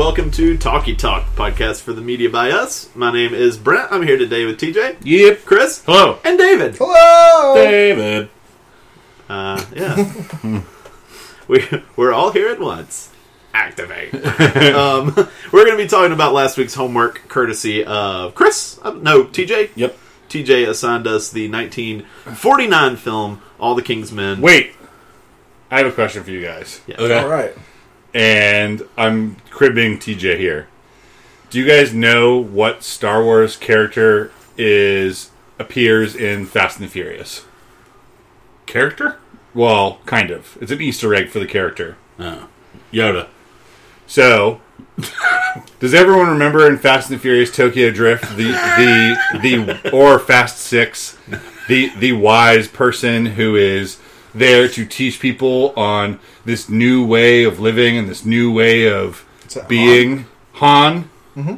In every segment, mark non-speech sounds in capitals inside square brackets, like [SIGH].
Hello and welcome to Talkie Talk, podcast for the media by us. My name is Brent. I'm here today with TJ, Yep. Chris, Hello. and David. Hello. David. Uh, yeah, [LAUGHS] we we're all here at once. Activate. [LAUGHS] um, we're going to be talking about last week's homework, courtesy of Chris. Uh, no, TJ. Yep. TJ assigned us the 1949 film All the King's Men. Wait. I have a question for you guys. Yeah. All right. And I'm cribbing TJ here. Do you guys know what Star Wars character is appears in Fast and the Furious? Character? Well, kind of. It's an Easter egg for the character. Oh. Yoda. So, [LAUGHS] does everyone remember in Fast and the Furious Tokyo Drift the the the or Fast Six the the wise person who is there to teach people on this new way of living and this new way of Is that being Han? Mm-hmm.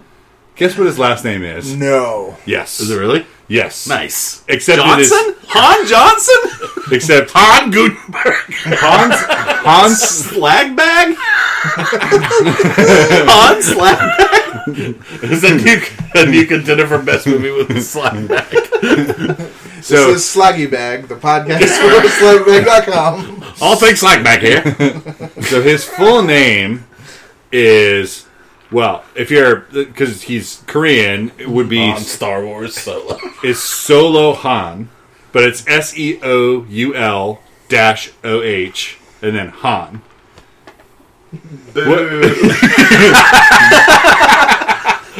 Guess what his last name is? No. Yes. Is it really? Yes. Nice. Except Johnson? is Han Johnson? [LAUGHS] except Han Gutenberg. Hans Hans Slag bag? [LAUGHS] Han slag bag? is a new, a new contender for best movie with the [LAUGHS] slap back. So this is Slaggy Bag, the podcast for [LAUGHS] slagbag.com. All things slack back here. [LAUGHS] So his full name is well, if you're because he's Korean, it would be On Star Wars Solo. [LAUGHS] is Solo Han, but it's S E O U L dash O H and then Han. What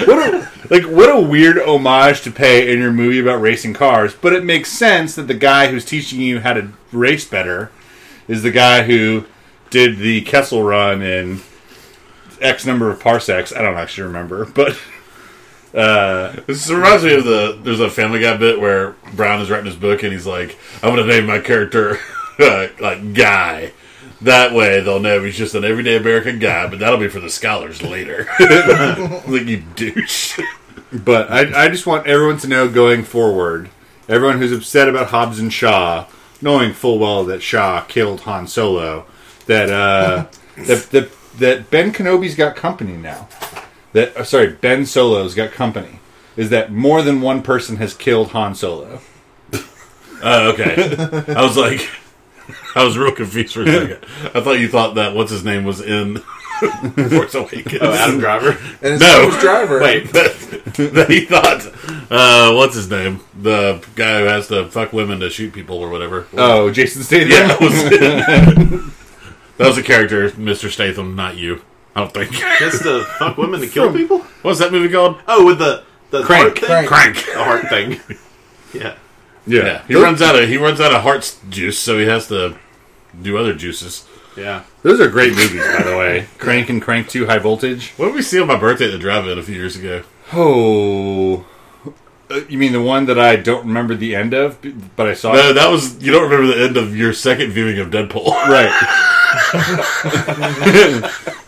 a, like what a weird homage to pay in your movie about racing cars, but it makes sense that the guy who's teaching you how to race better is the guy who did the Kessel run in X number of parsecs. I don't actually remember, [LAUGHS] but uh, This reminds me of the. There's a Family Guy bit where Brian is writing his book and he's like, "I'm to name my character [LAUGHS] like Guy." That way they'll know he's just an everyday American guy, but that'll be for the scholars later. [LAUGHS] like you douche. But I, I just want everyone to know going forward, everyone who's upset about Hobbs and Shaw, knowing full well that Shaw killed Han Solo, that uh, [LAUGHS] that, that that Ben Kenobi's got company now. That uh, sorry, Ben Solo's got company. Is that more than one person has killed Han Solo? [LAUGHS] Oh, okay. I was like, [LAUGHS] I was real confused for a second. I thought you thought that what's his name was in Force Awakens. Oh, Adam Driver. And his No. name Driver. Wait, that, [LAUGHS] that he thought, uh, what's his name? The guy who has to fuck women to shoot people or whatever. Oh, Jason Statham. yeah, that was, [LAUGHS] that was a character, Mr. Statham, not you. I don't think. just to fuck women to kill people? What's that movie called? Oh, with the the Crank. heart thing? Crank. Crank. The heart thing. Yeah. [LAUGHS] yeah. Yeah, he runs out of he runs out of heart's juice, so he has to do other juices. Yeah. Those are great movies, by the way. [LAUGHS] Crank and Crank Two High Voltage. What did we see on my birthday at the drive-in a few years ago? Oh, Uh, you mean the one that I don't remember the end of, but I saw No, it? that was you don't remember the end of your second viewing of Deadpool. [LAUGHS] Right.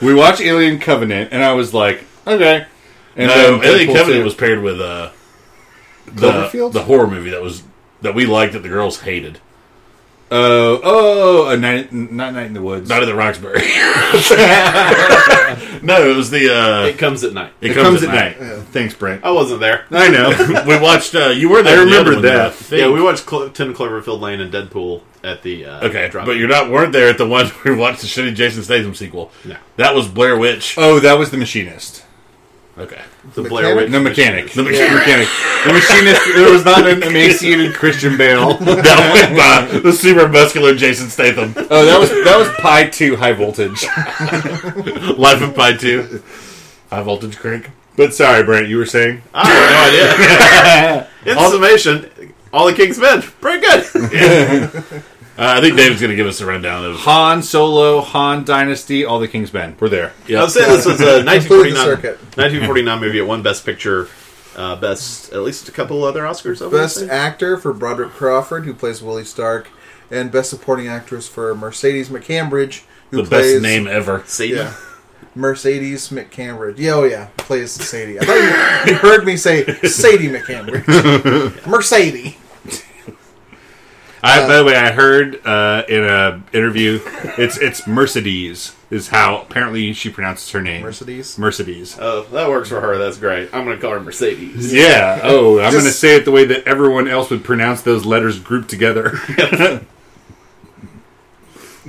we watched Alien Covenant, and I was like, okay. And no, Alien Deadpool Covenant 2. was paired with uh, the the horror movie that was that we liked that the girls hated. Oh, oh, a night, not Night in the Woods. Night at the Roxbury. [LAUGHS] no, it was the uh, It comes at night. it, it comes, at night. Thanks, Brent. I wasn't there. I know. [LAUGHS] we watched. Uh, you were there. I in the remember one, though, that. I. Yeah, we watched Clo- 10 Cloverfield Lane and Deadpool at the uh, Okay, drive-in. but you're not weren't there at the one [LAUGHS] we watched the shitty Jason Statham sequel. No. that was Blair Witch. oh, that was the machinist. Okay, the Blair Witch. The mechanic. The The mechanic. mechanic. The machinist. There was not an [LAUGHS] emaciated Christian Bale. [LAUGHS] that went by the super muscular Jason Statham. Oh, that was that was Pi Two High Voltage. [LAUGHS] Life of Pi two. High voltage crank. But sorry, Brent, you were saying. I have no idea. In summation, all the King's Men. Pretty good. Uh, I think David's going to give us a rundown of. Han Solo, Han Dynasty, all the King's Men. We're there. I was saying this was a [LAUGHS] Complete 1949, circuit. 1949 movie. It won Best Picture, uh, Best at least a couple other Oscars. I Best say. actor for Broderick Crawford, who plays Willie Stark, and best supporting actress for Mercedes McCambridge, who The plays best name ever. Sadie. Yeah. Mercedes McCambridge. Yeah, oh yeah, plays Sadie. I thought you, you heard me say Sadie McCambridge. [LAUGHS] Mercedes. I, by the way, I heard uh, in a interview, it's it's Mercedes is how apparently she pronounces her name. Mercedes. Mercedes. Oh, that works for her. That's great. I'm going to call her Mercedes. Yeah. [LAUGHS] Oh, I'm going to say it the way that everyone else would pronounce those letters grouped together. [LAUGHS]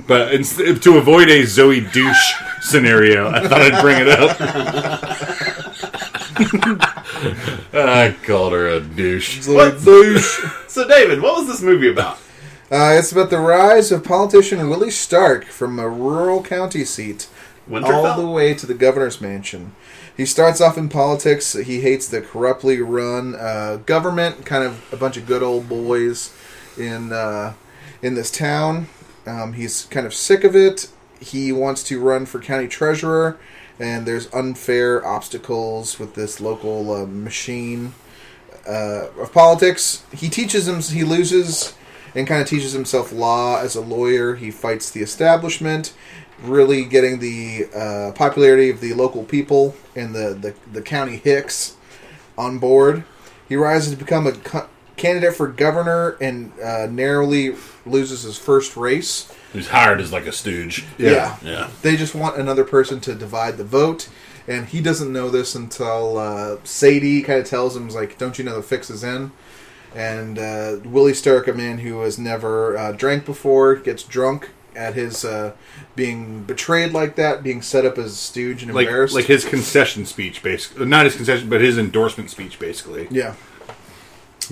but ins- to avoid a Zoe douche scenario, I thought I'd bring it up. [LAUGHS] I called her a douche. Zoid So, David, what was this movie about? Uh, it's about the rise of politician Willie Stark from a rural county seat all the way to the governor's mansion. He starts off in politics. He hates the corruptly run uh, government, kind of a bunch of good old boys in uh, in this town. Um, he's kind of sick of it. He wants to run for county treasurer, and there's unfair obstacles with this local uh, machine uh, of politics. He teaches him. He loses and kind of teaches himself law as a lawyer. He fights the establishment, really getting the uh, popularity of the local people and the, the, the county hicks on board. He rises to become a co- candidate for governor and uh, narrowly loses his first race. He's hired as like a stooge. Yeah. Yeah. They just want another person to divide the vote. And he doesn't know this until uh, Sadie kind of tells him, like, don't you know the fix is in? And uh, Willie Stark, a man who has never uh, drank before, gets drunk at his uh, being betrayed like that, being set up as a stooge and like embarrassed. like his concession speech, basically. Not his concession, but his endorsement speech, basically. yeah.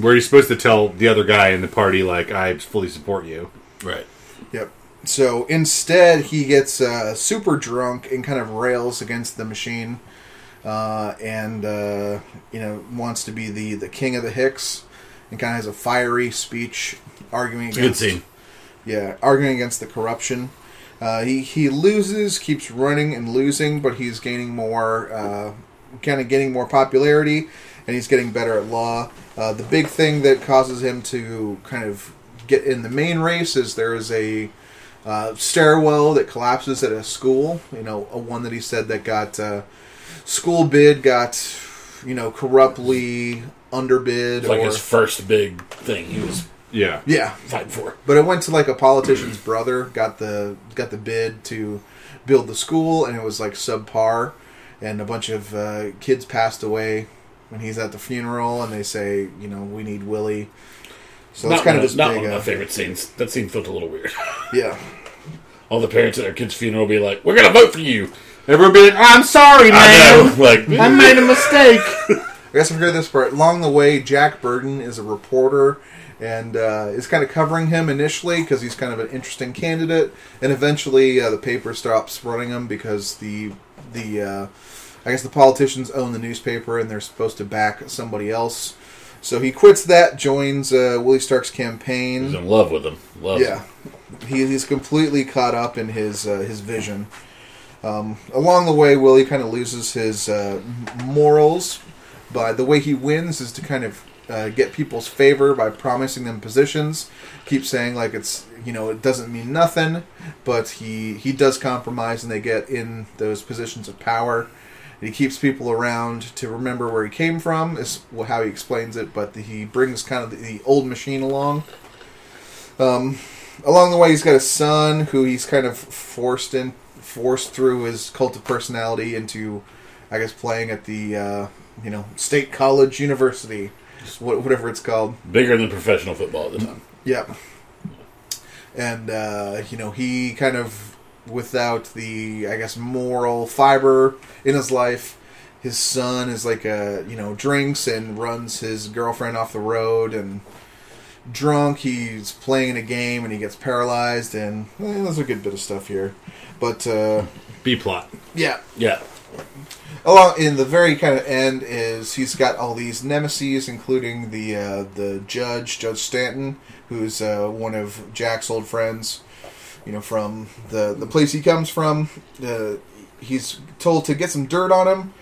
Where he's supposed to tell the other guy in the party, like, I fully support you. Right. Yep. So instead, he gets uh, super drunk and kind of rails against the machine, uh, and uh, you know wants to be the the king of the Hicks, and kind of has a fiery speech arguing It's a good against scene. yeah arguing against the corruption. Uh, he he loses, keeps running and losing, but he's gaining more, uh, kind of getting more popularity, and he's getting better at law. Uh, the big thing that causes him to kind of get in the main race is there is a uh, stairwell that collapses at a school. You know, a one that he said that got uh, school bid got you know corruptly underbid It's like or his first big thing he was Yeah. yeah. fighting for. But it went to like a politician's brother got the got the bid to build the school, and it was like subpar, and a bunch of uh, kids passed away when he's at the funeral, and they say, you know, we need Willie. So not it's kind of of, this not big, one of my uh, favorite scenes. That scene felt a little weird. yeah. [LAUGHS] All the parents at their kid's funeral will be like, "We're gonna vote for you." Everyone be like, I'm sorry, I man. know, like [LAUGHS] I made a mistake. [LAUGHS] I guess I forgot this part. Along the way, Jack Burden is a reporter and uh, is kind of covering him initially because he's kind of an interesting candidate, and eventually uh, the paper stops running him because the the uh, I guess the politicians own the newspaper and they're supposed to back somebody else. So he quits that, joins uh, Willie Stark's campaign. he's in love with him. Love Yeah, he, he's completely caught up in his uh, his vision. Um, along the way, Willie kind of loses his uh, morals, but the way he wins is to kind of uh, get people's favor by promising them positions. Keep saying like it's you know it doesn't mean nothing, but he he does compromise and they get in those positions of power. And he keeps people around to remember where he came from is how he explains it. But he brings kind of the, the old machine along. Um, along the way, he's got a son who he's kind of forced in, forced through his cult of personality into, I guess, playing at the uh, you know state college, university, whatever it's called. Bigger than professional football at the time. Yep. And uh, you know he kind of without the I guess moral fiber in his life. His son is like a you know drinks and runs his girlfriend off the road and drunk. He's playing in a game and he gets paralyzed and eh, there's a good bit of stuff here, but uh, B plot. yeah, Yeah. along in the very kind of end is he's got all these nemesis, including the uh, the judge, Judge Stanton, who's uh, one of Jack's old friends. You know, from the the place he comes from. Uh, he's told to get some dirt on him,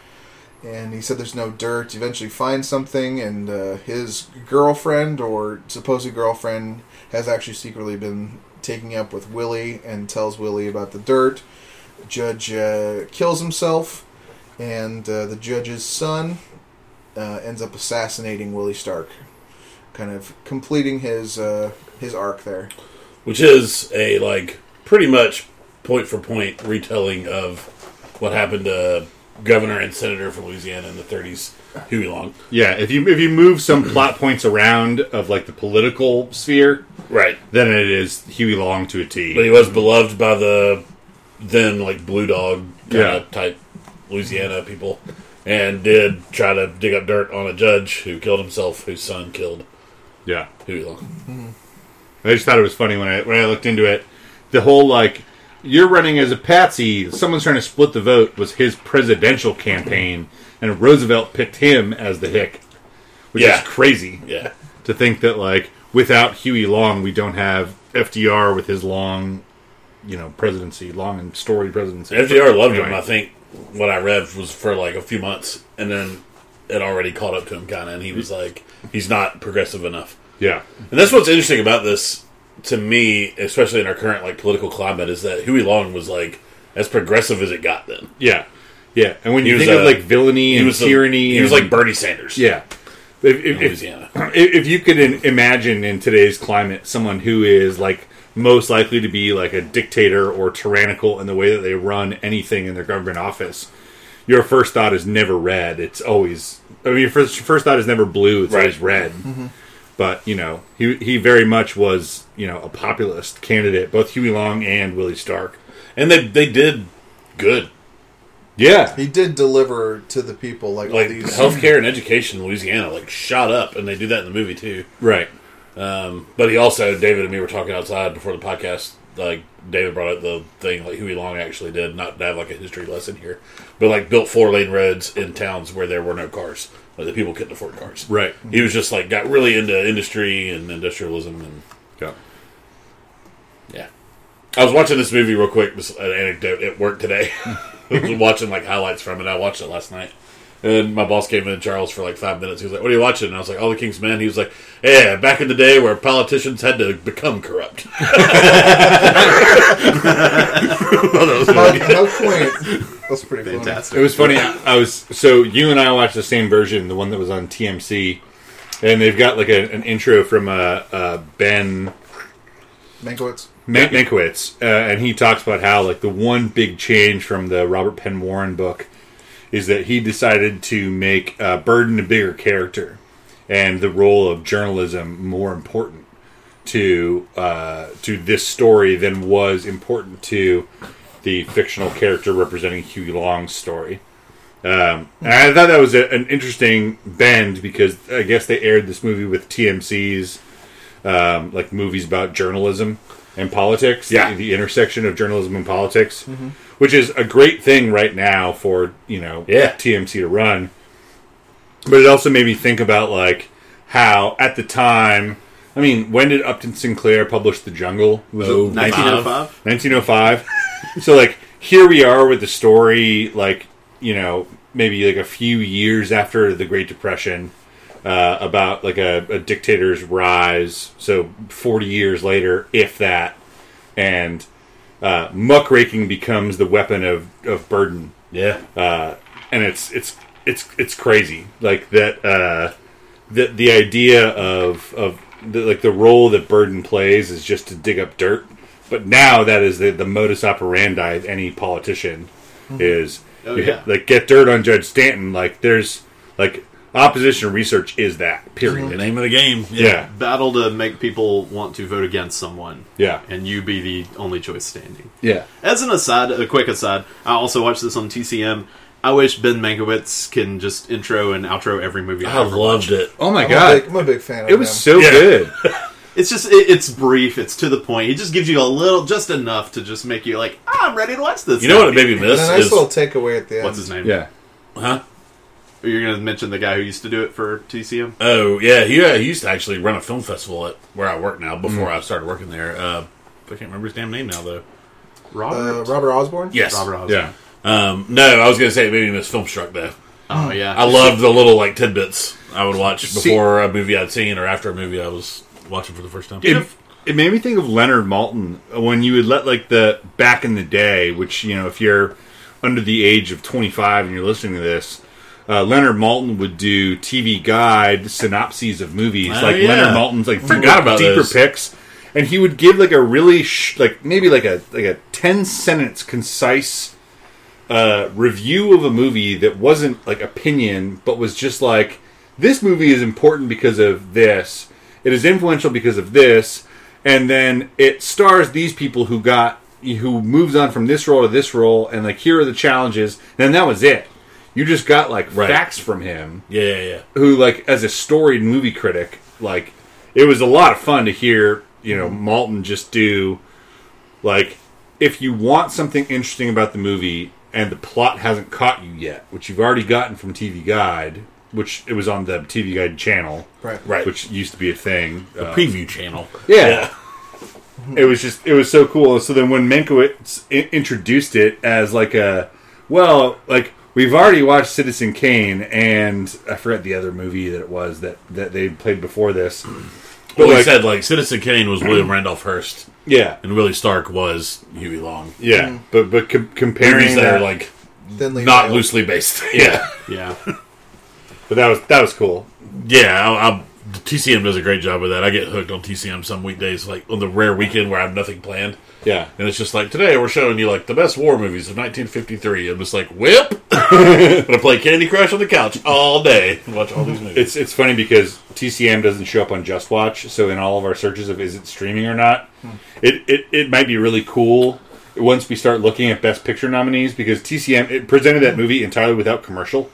and he said there's no dirt. Eventually, finds something, and uh, his girlfriend or supposed girlfriend has actually secretly been taking up with Willie and tells Willie about the dirt. Judge uh, kills himself and uh, the judge's son uh, ends up assassinating Willie Stark. kind of completing his uh, his arc there. which is a like pretty much point for point retelling of what happened to governor and senator from Louisiana in the 30s, Huey Long. Yeah, if you if you move some plot points around of like the political sphere, Right. then it is Huey Long to a T. But he was beloved by the then like Blue Dog Yeah. type Louisiana people, and did try to dig up dirt on a judge who killed himself, whose son killed yeah, Huey Long. Hmm. I just thought it was funny when I when I looked into it. The whole like you're running as a patsy, someone's trying to split the vote was his presidential campaign, and Roosevelt picked him as the hick, which Yeah. is crazy Yeah. to think that like without Huey Long, we don't have FDR with his long, you know, presidency, long and storied presidency. FDR loved him. I think what I read was for like a few months, and then it already caught up to him kind of, and he was like, he's not progressive enough. Yeah, And that's what's interesting about this to me, especially in our current like political climate, is that Huey Long was like as progressive as it got then. yeah, yeah. And when He you was, think of uh, like villainy He and was the- tyranny, he was like Bernie Sanders. yeah. If, if, in Louisiana. [CLEARS THROAT] if if you could imagine in today's climate someone who is like most likely to be like a dictator or tyrannical in the way that they run anything in their government office, your first thought is never red. It's always I mean your first your first thought is never blue. It's Right. always red. But you know he he very much was you know a populist candidate, both Huey Long and Willie Stark. and they they did good. Yeah, He did deliver to the people like, all Like these. healthcare and education in Louisiana like shot up, and they do that in the movie too. right. Um, but he also, David and me were talking outside before the podcast. Like David brought up the thing like Huey Long actually did, not to have like a history lesson here, but like built four lane roads in towns where there were no cars, like the people couldn't afford cars. Right. He was just like got really into industry and industrialism, and Yeah. yeah. I was watching this movie real quick. This an anecdote at work today. [LAUGHS] I was watching like highlights from it. I watched it last night. And my boss came in, Charles, for like five minutes. He was like, "What are you watching?" And I was like, "All the King's Men." He was like, "Yeah, back in the day where politicians had to become corrupt." how, how quaint. That's pretty funny. Fantastic. It was funny. I was so you and I watched the same version, the one that was on TMC, and they've got like a, an intro from uh, uh, Ben Mankiewicz. Man- Mankiewicz, uh, and he talks about how like the one big change from the Robert Penn Warren book is that he decided to make uh, Burden a bigger character and the role of journalism more important to uh, to this story than was important to the fictional character representing Huey Long's story. Um, and I thought that was a, an interesting bend because I guess they aired this movie with TMC's um, like movies about journalism and politics. Yeah. the, the intersection of journalism and politics, which is a great thing right now for you know Yeah. TMC to run. But it also made me think about like how at the time. I mean, when did Upton Sinclair publish The Jungle? Was Oh, it 1905. 1905. [LAUGHS] so like here we are with the story like you know maybe like a few years after the Great Depression uh, about like a, a dictator's rise. So 40 years later, if that, and uh, muckraking becomes the weapon of, of burden, yeah, uh, and it's it's it's it's crazy like that. Uh, the the idea of of the, like the role that burden plays is just to dig up dirt, but now that is the, the modus operandi of any politician is Oh, yeah. like get dirt on Judge Stanton. Like there's like opposition research is that period. the name of the game. Yeah, Battle to make people want to vote against someone, yeah, and you be the only choice standing. yeah. As an aside, a quick aside, I also watched this on TCM. I wish Ben Mankiewicz can just intro and outro every movie I, I ever loved watch. it. Oh my I'm, god, a big, I'm a big fan of it It was him. so Yeah. good. [LAUGHS] It's just it, it's brief, it's to the point. He just gives you a little, just enough to just make you like, ah, I'm ready to watch this. You know what it made me and a nice is little takeaway at the end. What's his name? yeah, huh? You're going to mention the guy who used to do it for TCM. Oh yeah, he, uh, he used to actually run a film festival at where I work now. Before I started working there, uh, I can't remember his damn name now though. Robert. Uh, Robert Osborne? Yes, Robert Osborne. yeah. Um, no, I was gonna say maybe miss Filmstruck though. Oh yeah. I loved the little like tidbits I would watch See- before a movie I'd seen or after a movie I was watching for the first time. It, it made me think of Leonard Maltin when you would let like the back in the day, which you know, if you're under the age of 25 and you're listening to this, uh, Leonard Maltin would do TV guide synopses of movies, Oh, like yeah. Leonard Maltin's like Forgot deeper, about deeper those. picks, and he would give like a really sh- like maybe like a like a ten sentence concise uh, review of a movie that wasn't like opinion, but was just like this movie is important because of this. It is influential because of this, and then it stars these people who got who moves on from this role to this role, and like here are the challenges, and that was it. You just got like Right. facts from him, Yeah, yeah, yeah. who like as a storied movie critic, like it was a lot of fun to hear. You know, Maltin just do like if you want something interesting about the movie and the plot hasn't caught you yet, which you've already gotten from TV Guide, which it was on the TV Guide channel, Right. Right. which used to be a thing. Uh, Preview channel. yeah. It was just it was so cool. So then when Mankiewicz introduced it as like a well, like we've already watched Citizen Kane and I forget the other movie that it was that that they played before this. Well, he like- said like Citizen Kane was William [CLEARS THROAT] Randolph Hearst, Yeah, and Willie Stark was Huey Long. yeah, mm. but but com- comparing that, that are like Thinly not veiled. loosely based. [LAUGHS] yeah, Yeah. but that was that was cool. Yeah, I, I, TCM does a great job with that. I get hooked on TCM some weekdays, like on the rare weekend where I have nothing planned. Yeah, And it's just like, today we're showing you like the best war movies of 1953. I'm just like, whip! [LAUGHS] I'm gonna play Candy Crush on the couch all day and [LAUGHS] watch all these movies. it's it's funny because TCM doesn't show up on Just Watch, so in all of our searches of is it streaming or not, hmm. it, it it might be really cool once we start looking at Best Picture nominees because TCM it presented that movie entirely without commercial.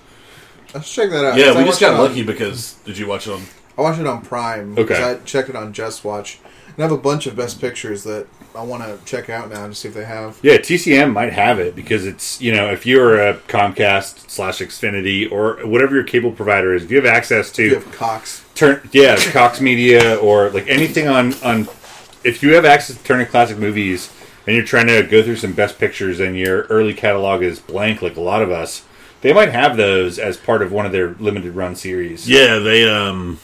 Let's check that out. yeah, 'cause I we just got it on- lucky because, did you watch it on? I watched it on Prime. 'cause Okay. I checked it on Just Watch. And I have a bunch of best pictures that I want to check out now to see if they have. Yeah, TCM might have it because it's you know if you're a Comcast slash Xfinity or whatever your cable provider is, if you have access to You have Cox. turn yeah Cox Media or like anything on on if you have access to Turner Classic Movies and you're trying to go through some best pictures and your early catalog is blank like a lot of us, they might have those as part of one of their limited run series. Yeah, they, um,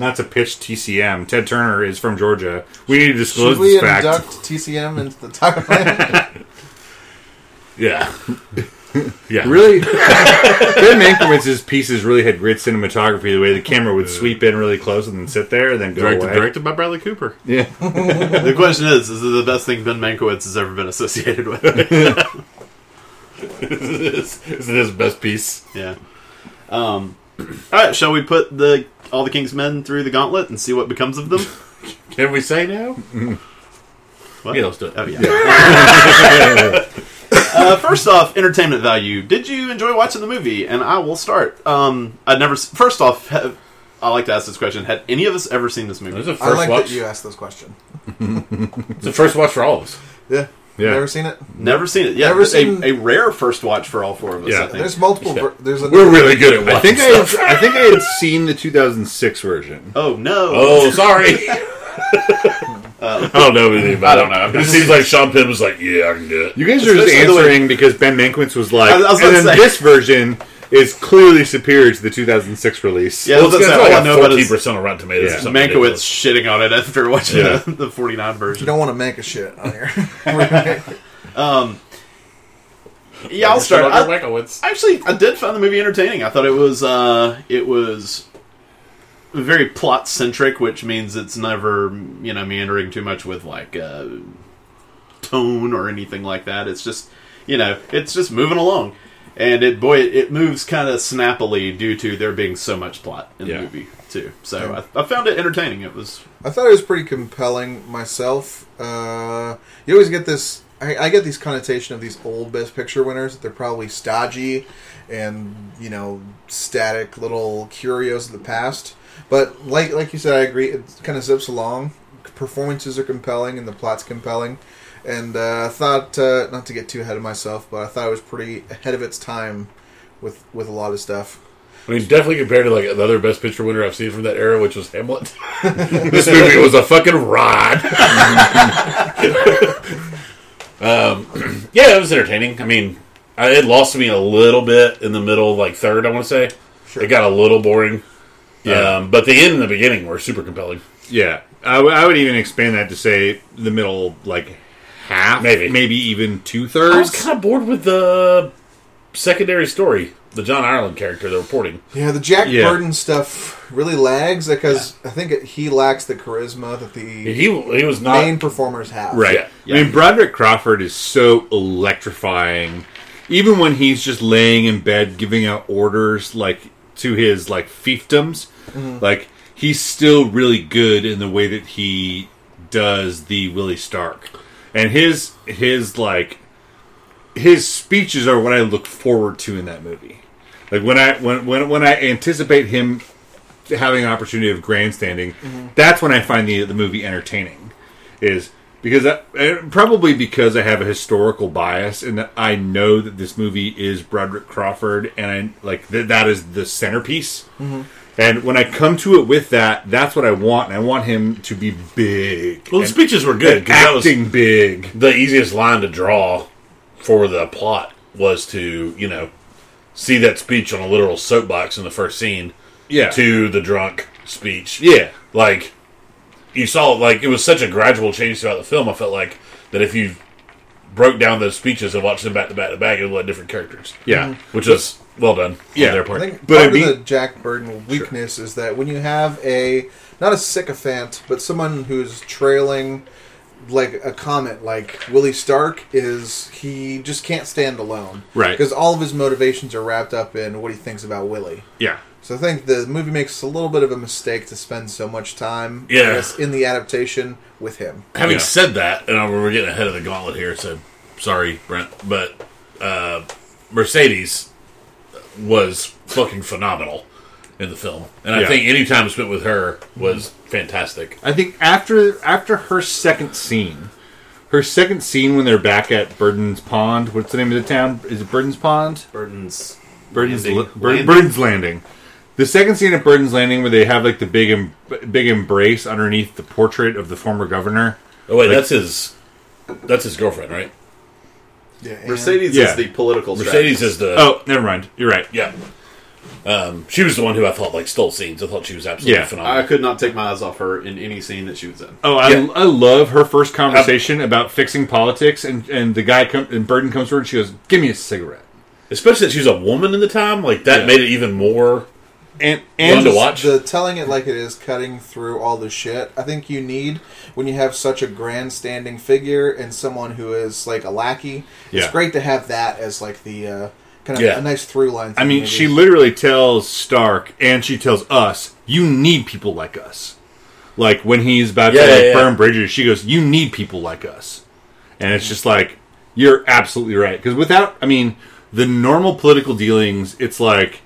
Not to pitch TCM. Ted Turner is from Georgia. We need to disclose Should we this fact. induct TCM into the timeline? [LAUGHS] yeah. [LAUGHS] yeah. Really, [LAUGHS] Ben Mankiewicz's pieces really had great cinematography. The way the camera would sweep in really close and then sit there and then go Directed, away. directed by Bradley Cooper. Yeah, The question is, is it the best thing Ben Mankiewicz has ever been associated with? is it his best piece? yeah. Um, [CLEARS THROAT] all right, shall we put the all the King's men through the gauntlet and see what becomes of them? [LAUGHS] Can we say now? What? Yeah, let's do it. Oh yeah. [LAUGHS] uh, first off, entertainment value. Did you enjoy watching the movie? And I will start. Um, I never. s- First off, have, I like to ask this question: Had any of us ever seen this movie? It's a I first like watch. that you asked this question. It's a first watch for all of us. Yeah. Yeah. Never seen it? Never seen it. Yeah, Never a, seen- a rare first watch for all four of us. Yeah. I think. There's multiple. ver- There's a We're really good at I watching think I had. I think I had seen the 2006 version. Oh no! Oh, sorry. [LAUGHS] [LAUGHS] Uh, I don't know anything about it. I don't know. It seems like Sean Penn was like, "Yeah, I can do it." You guys are just Especially way- answering because Ben Mankiewicz was like, I I was and then say- this version is clearly superior to the 2006 release. Yeah, Well, I was it's got all I like know about fourteen is percent on Rotten Tomatoes. Yeah. or something Mankiewicz ridiculous. shitting on it after watching Yeah. the, [LAUGHS] the 49 You version. don't want to make a shit on here. [LAUGHS] Yeah, I'll start. Shut I- Mankiewicz. Actually, I did find the movie entertaining. I thought it was uh, it was very plot centric, which means it's never you know meandering too much with like uh, tone or anything like that. It's just you know it's just moving along, and it boy it, it moves kind of snappily due to there being so much plot in Yeah. the movie too. So I, I found it entertaining. It was I thought it was pretty compelling myself. Uh, you always get this. I, I get these connotation of these old Best Picture winners that they're probably stodgy and you know static little curios of the past. But like like you said, I agree. It kind of zips along. Performances are compelling and the plot's compelling. And uh, I thought uh, not to get too ahead of myself, but I thought it was pretty ahead of its time with with a lot of stuff. I mean, definitely compared to like another Best Picture winner I've seen from that era, which was Hamlet. [LAUGHS] this movie was a fucking rod. um, [CLEARS THROAT] yeah, it was entertaining. I mean, I, it lost me a little bit in the middle, like third. I want to say Sure. it got a little boring. Yeah. Um, but the end and the beginning were super compelling. Yeah, I, w- I would even expand that to say the middle, like half, Maybe. maybe even two thirds. I was kind of bored with the secondary story, the John Ireland character, the reporting. Yeah, the Jack Yeah. Burden stuff really lags because I think it, he lacks the charisma that the He he was not main performers have. Right. Yeah. I mean, Broderick Crawford is so electrifying. Even when he's just laying in bed giving out orders, like to his like fiefdoms, mm-hmm. like he's still really good in the way that he does the Willie Stark, and his his like his speeches are what I look forward to in that movie. Like when I when when when I anticipate him having an opportunity of grandstanding, mm-hmm. that's when I find the the movie entertaining. Is because I, probably because I have a historical bias and that I know that this movie is Broderick Crawford and I like th- that is the centerpiece. Mm-hmm. And when I come to it with that, that's what I want. And I want him to be big. Well, the and- speeches were good and because that was acting big. the easiest line to draw for the plot was to you know see that speech on a literal soapbox in the first scene Yeah. to the drunk speech. Yeah. like you saw like it was such a gradual change throughout the film. I felt like that if you broke down those speeches and watched them back to back to back, it would let different characters. Yeah. Mm-hmm. which was well done. Yeah. on their I part. think But part it'd of be- the Jack Burden weakness is that when you have a not a sycophant, but someone who's trailing like a comet, like Willie Stark is, he just can't stand alone, Right. Because all of his motivations are wrapped up in what he thinks about Willie. Yeah. So I think the movie makes a little bit of a mistake to spend so much time, Yeah. guess, in the adaptation with him. Having Yeah. said that, and I- we're getting ahead of the gauntlet here, so sorry, Brent, but uh, Mercedes was fucking phenomenal in the film, and I Yeah. think any time spent with her was fantastic. I think after after her second scene, her second scene when they're back at Burden's Pond. What's the name of the town? Is it Burden's Pond? Burton's Burden's Landing. Bur- Landing? Burden's Landing. The second scene at Burden's Landing where they have like the big em- big embrace underneath the portrait of the former governor. Oh wait, Like- that's his. That's his girlfriend, right? Yeah, Mercedes Yeah. is the political Mercedes strategist. is the. Oh, never mind. You're right. yeah. Um, she was the one who I thought like stole scenes. I thought she was absolutely Yeah. phenomenal. I could not take my eyes off her in any scene that she was in. Oh, I, Yeah. I love her first conversation about fixing politics, and and the guy come and Burden comes to her and she goes, "Give me a cigarette." Especially that she was a woman in the time, like that Yeah. made it even more And and to watch. the telling it like it is, cutting through all the shit. I think you need when you have such a grandstanding figure and someone who is like a lackey. Yeah. It's great to have that as like the uh, kind of Yeah. a nice through line. I mean, the she literally tells Stark and she tells us, "You need people like us." Like when he's about Yeah, to like yeah, yeah. burn bridges, she goes, "You need people like us," and it's just like you're absolutely right because without, I mean, the normal political dealings, it's like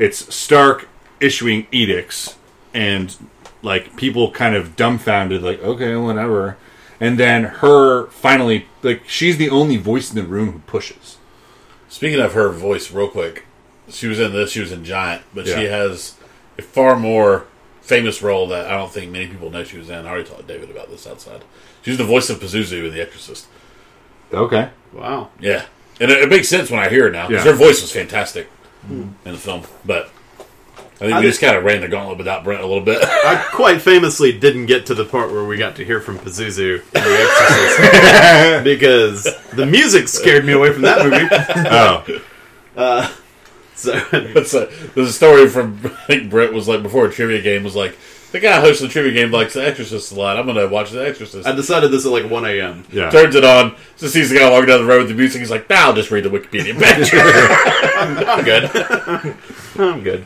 it's Stark issuing edicts and like people kind of dumbfounded, like okay, whatever, and then her finally like she's the only voice in the room who pushes. Speaking of her voice, real quick, she was in this. She was in Giant, but she has a far more famous role that I don't think many people know she was in. I already told David about this outside. She's the voice of Pazuzu in The Exorcist. Okay. Wow. Yeah, and it, it makes sense when I hear her now. 'cause Yeah. Her voice was fantastic Hmm. in the film, but I think I we did- just kind of ran the gauntlet without Brent a little bit. [LAUGHS] I quite famously didn't get to the part where we got to hear from Pazuzu in The Exorcist [LAUGHS] because the music scared me away from that movie. [LAUGHS] Oh. Uh, so It's a, there's a story from I think Brent was like before a trivia game was like the guy hosts the trivia game likes The Exorcist a lot. I'm gonna watch The Exorcist. I decided this at like 1 a.m. Yeah. Turns it on, just sees the guy walking down the road with the music. He's like, "Nah, I'll just read the Wikipedia page." [LAUGHS] I'm good. [LAUGHS] I'm good.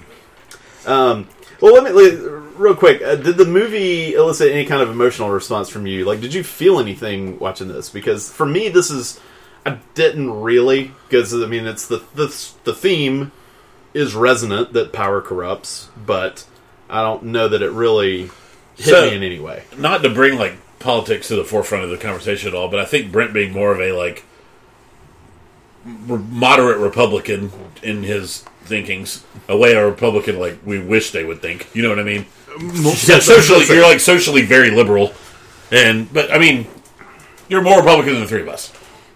Um, well, let me like, real quick. Uh, did the movie elicit any kind of emotional response from you? Like, did you feel anything watching this? Because for me, this is I didn't really because I mean it's the the the theme is resonant that power corrupts, but I don't know that it really hit So- me in any way. Not to bring like politics to the forefront of the conversation at all, but I think Brent being more of a like moderate Republican in his thinkings, a way a Republican like we wish they would think. You know what I mean? [LAUGHS] Yeah, socially, [LAUGHS] you're like socially very liberal, and but I mean, you're more Republican than the three of us,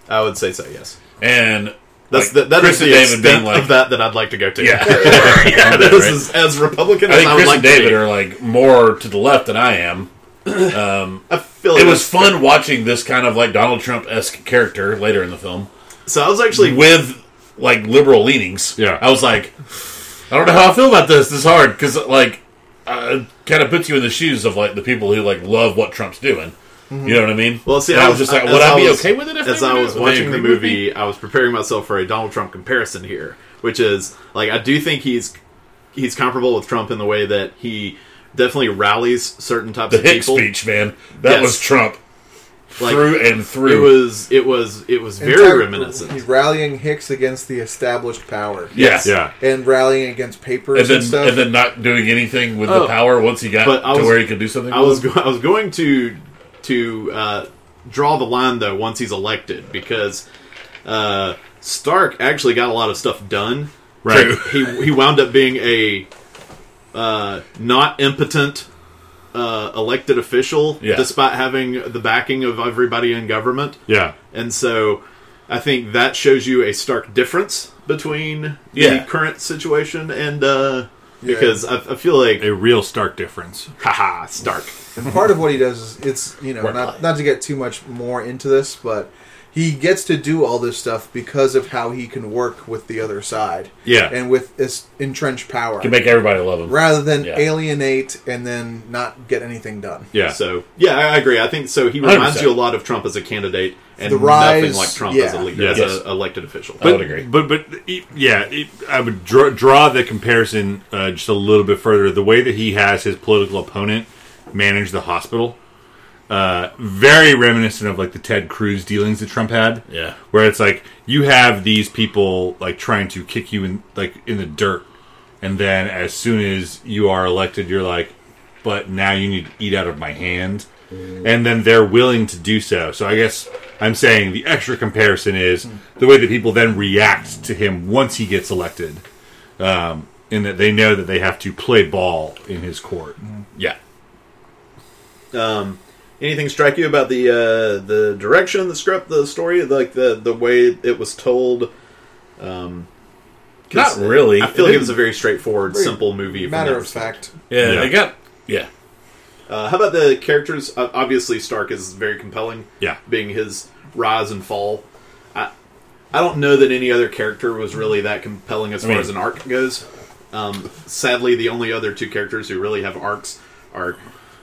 I would say so. Yes, and that's like, the, that Chris is and the David extent like, of that that I'd like to go to. yeah, [LAUGHS] [LAUGHS] yeah, this right. is as Republican I as think I would Chris like and David are like more to the left than I am. [CLEARS THROAT] I feel like It was that's- fun watching this kind of like Donald Trump esque character later in the film So I was actually with like liberal leanings. Yeah. I was like, I don't know how I feel about this. This is hard because like, uh, kind of puts you in the shoes of like the people who like love what Trump's doing. You know what I mean? Well, see, And I was just like, as would I be was- okay with it if as I was watching the agreed with me? movie? I was preparing myself for a Donald Trump comparison here, which is like I do think he's he's comparable with Trump in the way that he definitely rallies certain types The of Hicks people. speech, man, that Yes. was Trump Like, through and through. It was it was it was very Entire- reminiscent. He's rallying Hicks against the established power. yes, Yeah. And rallying against papers and and, then stuff. and then not doing anything with Oh. the power once he got But to was- where he could do something. I was go- I was going to to uh, draw the line though once he's elected because uh, Stark actually got a lot of stuff done. Right. He he wound up being a uh, not impotent uh, elected official, Yeah. despite having the backing of everybody in government. Yeah. And so I think that shows you a stark difference between Yeah. the current situation and uh, Yeah. because I, I feel like A real stark difference. haha Stark. And part of what he does is it's you know not not to get too much more into this, but he gets to do all this stuff because of how he can work with the other side. Yeah. and with this entrenched power, can make everybody love him. rather than Yeah. alienate and then not get anything done. Yeah. So yeah, I, I agree. I think so. He reminds 100%. you a lot of Trump as a candidate, and The rise- nothing like Trump as a leader, Yes. as an elected official. I would agree. But but e- yeah, I would draw, draw the comparison uh, just a little bit further. The way that he has his political opponent manage the hospital, uh, very reminiscent of like the Ted Cruz dealings that Trump had. Yeah. where it's like you have these people like trying to kick you in like in the dirt, and then as soon as you are elected, you're like, but now you need to eat out of my hand. And then they're willing to do so. So I guess I'm saying the extra comparison is the way that people then react to him once he gets elected, um, in that they know that they have to play ball in his court. Yeah. Um, anything strike you about the uh, the direction, the script, the story, like the the way it was told? Um, 'cause Not really. I feel It like it was a very straightforward, Very simple movie. Matter that of fact, Yeah, Yeah. they got. Yeah. Uh, how about the characters? Uh, obviously, Stark is very compelling. Yeah. being his rise and fall. I I don't know that any other character was really that compelling as I far mean- as an arc goes. Um, sadly, the only other two characters who really have arcs are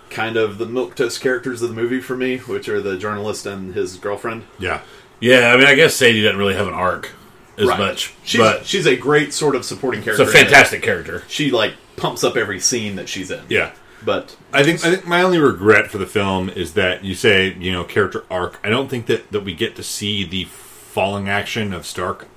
kind of the milquetoast characters of the movie for me, which are the journalist and his girlfriend. Yeah, Yeah, I mean, I guess Sadie doesn't really have an arc as Right. much, She's but she's a great sort of supporting it's character. a fantastic character. She like pumps up every scene that she's in. yeah. but I think I think my only regret for the film is that you say you know character arc. I don't think that that we get to see the falling action of Stark.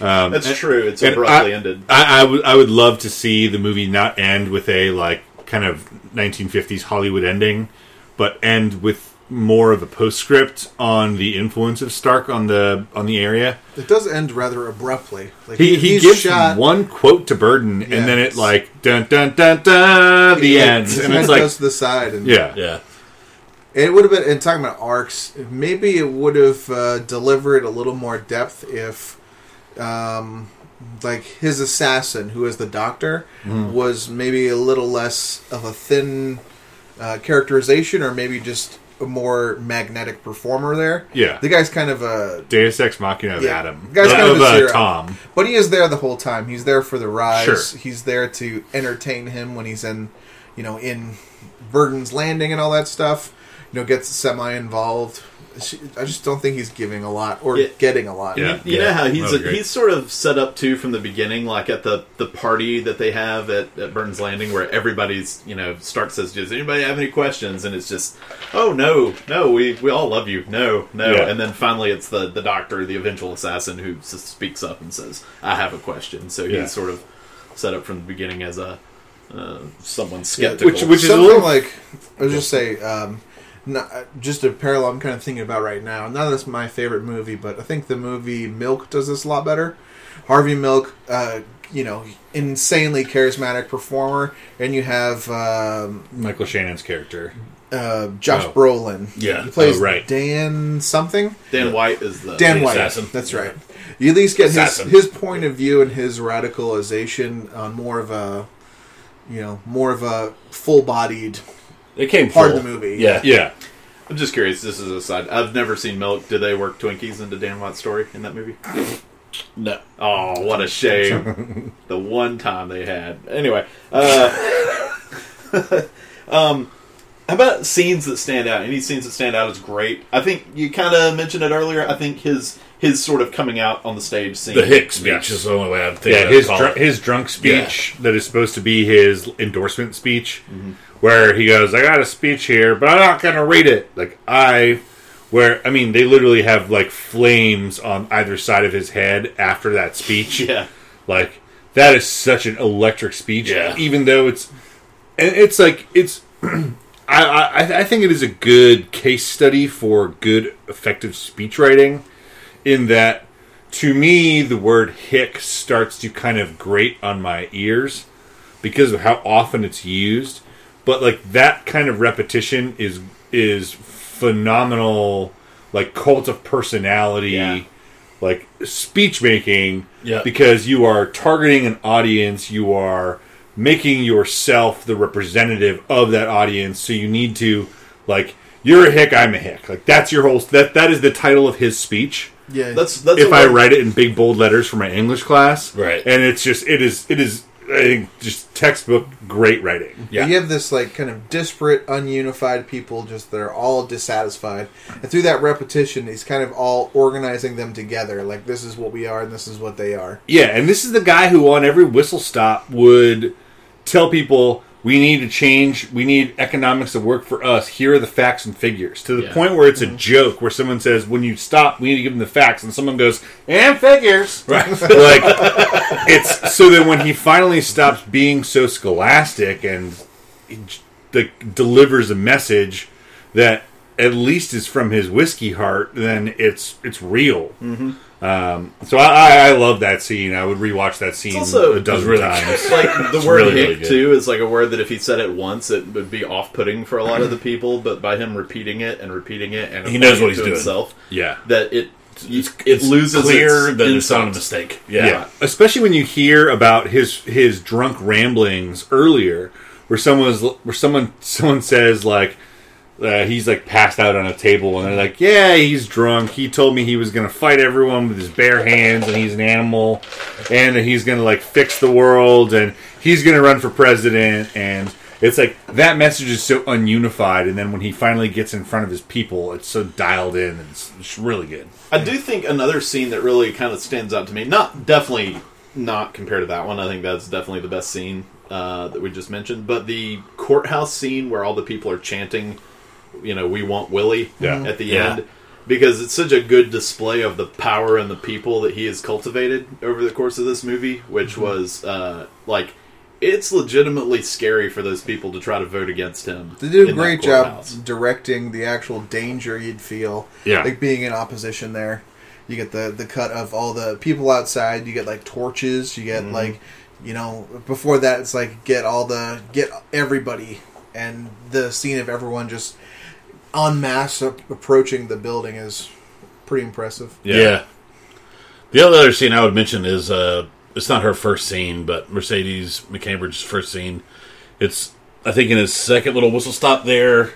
Um, that's true. It's abruptly I, ended. I, I would I would love to see the movie not end with a like kind of 1950s Hollywood ending, but end with more of a postscript on the influence of Stark on the on the area. it does end rather abruptly. Like He, he he's gives shot, one quote to Burden, and then it like dun dun dun dun the he, end, his [LAUGHS] and head it's like goes to the side, and yeah, Yeah. It would have been, and talking about arcs, maybe it would have uh, delivered a little more depth if, um, like, his assassin, who is the doctor, Mm-hmm. was maybe a little less of a thin uh, characterization, or maybe just a more magnetic performer there. Yeah. The guy's kind of a. Deus Ex Machina of Yeah. Adam. Guy's kind of of a uh, zero. Tom. But he is there the whole time. He's there for the rise. Sure. He's there to entertain him when he's in, you know, in Burden's Landing and all that stuff. You know, gets semi involved. I just don't think he's giving a lot or Yeah. getting a lot. Yeah. You know Yeah, how he's would agree. he's sort of set up too from the beginning, like at the the party that they have at, at Burns Landing, where everybody's you know Stark says, "Does anybody have any questions?" And it's just, "Oh no, no, we we all love you, no, no." Yeah. And then finally, it's the the doctor, the eventual assassin, who speaks up and says, "I have a question." So Yeah. he's sort of set up from the beginning as a uh, someone Yeah, skeptical. which- which is a little- like I was just say, um, not, just a parallel I'm kind of thinking about right now. Not that's my favorite movie, but I think the movie Milk does this a lot better. Harvey Milk, uh, you know, insanely charismatic performer, and you have um, Michael Shannon's character. uh, Josh Oh. Brolin. Yeah. he plays Oh, right. Dan something. Dan White is the Dan White. assassin. That's right. You at least get his, his point of view and his radicalization on more of a, you know, more of a full-bodied. It came Part of the movie, Yeah. Yeah. I'm just curious. This is a side. I've never seen Milk. Did they work Twinkies into Dan White's story in that movie? No. Oh, what a shame! [LAUGHS] the one time they had. Anyway, uh, [LAUGHS] um, how about scenes that stand out? Any scenes that stand out is great. I think you kind of mentioned it earlier. I think his his sort of coming out on the stage scene. The Hick speech Yes. is the only way I'd think Yeah, his dr- his drunk speech that is supposed to be his endorsement speech, where he goes, "I got a speech here, but I'm not going to read it." Like I, where I mean, they literally have like flames on either side of his head after that speech. [LAUGHS] Yeah, Like that is such an electric speech. Yeah. Even though it's, and it's like it's. [CLEARS THROAT] I, I I think it is a good case study for good effective speech writing, in that to me the word hick starts to kind of grate on my ears because of how often it's used. But like that kind of repetition is is phenomenal, like cult of personality, Yeah. like speech making. Yeah. Because you are targeting an audience, you are making yourself the representative of that audience. So you need to like you're a hick, I'm a hick. Like that's your whole that that is the title of his speech Yeah, that's that's if I word- write it in big bold letters for my English class. Right. And it's just it is it is I think just textbook great writing. Yeah. You have this like kind of disparate, ununified people, just they're all dissatisfied, and through that repetition, he's kind of all organizing them together. Like this is what we are, and this is what they are. Yeah, and this is the guy who on every whistle stop would tell people we need to change, we need economics to work for us. Here are the facts and figures. To the Yeah. point where it's a joke where someone says when you stop, we need to give them the facts and someone goes, "And figures." Right. [LAUGHS] like it's so that when he finally stops being so scholastic and he like delivers a message that at least is from his whiskey heart, then it's it's real. Mm-hmm. Um, so I, I, I love that scene. I would rewatch that scene also- a dozen really times. [LAUGHS] like the word really, hick really too is like a word that if he said it once it would be off-putting for a lot of the people but by him repeating it and repeating it and He knows what it he's doing. himself yeah. that it It's, it loses clear its that it's not a mistake. Yeah. Yeah, especially when you hear about his his drunk ramblings earlier, where someone's where someone someone says like uh, he's like passed out on a table, and they're like, "Yeah, he's drunk. He told me he was to fight everyone with his bare hands, and he's an animal, and that he's to like fix the world, and he's to run for president." And it's like that message is so ununified, and then when he finally gets in front of his people, it's so dialed in, and it's, it's really good. I do think another scene that really kind of stands out to me, not definitely not compared to that one. I think that's definitely the best scene uh, that we just mentioned. But the courthouse scene where all the people are chanting, you know, "We want Willie" Yeah. at the Yeah. end, because it's such a good display of the power and the people that he has cultivated over the course of this movie, which Mm-hmm. was uh, like. It's legitimately scary for those people to try to vote against him. They did a great job courthouse. directing the actual danger you'd feel. Yeah. like being in opposition there. You get the the cut of all the people outside. You get like torches. You Mm-hmm. get like, you know, before that it's like get all the get everybody and the scene of everyone just en masse ap- approaching the building is pretty impressive. Yeah. The other other scene I would mention is uh, it's not her first scene, but Mercedes McCambridge's first scene. It's I think in his second little whistle stop there,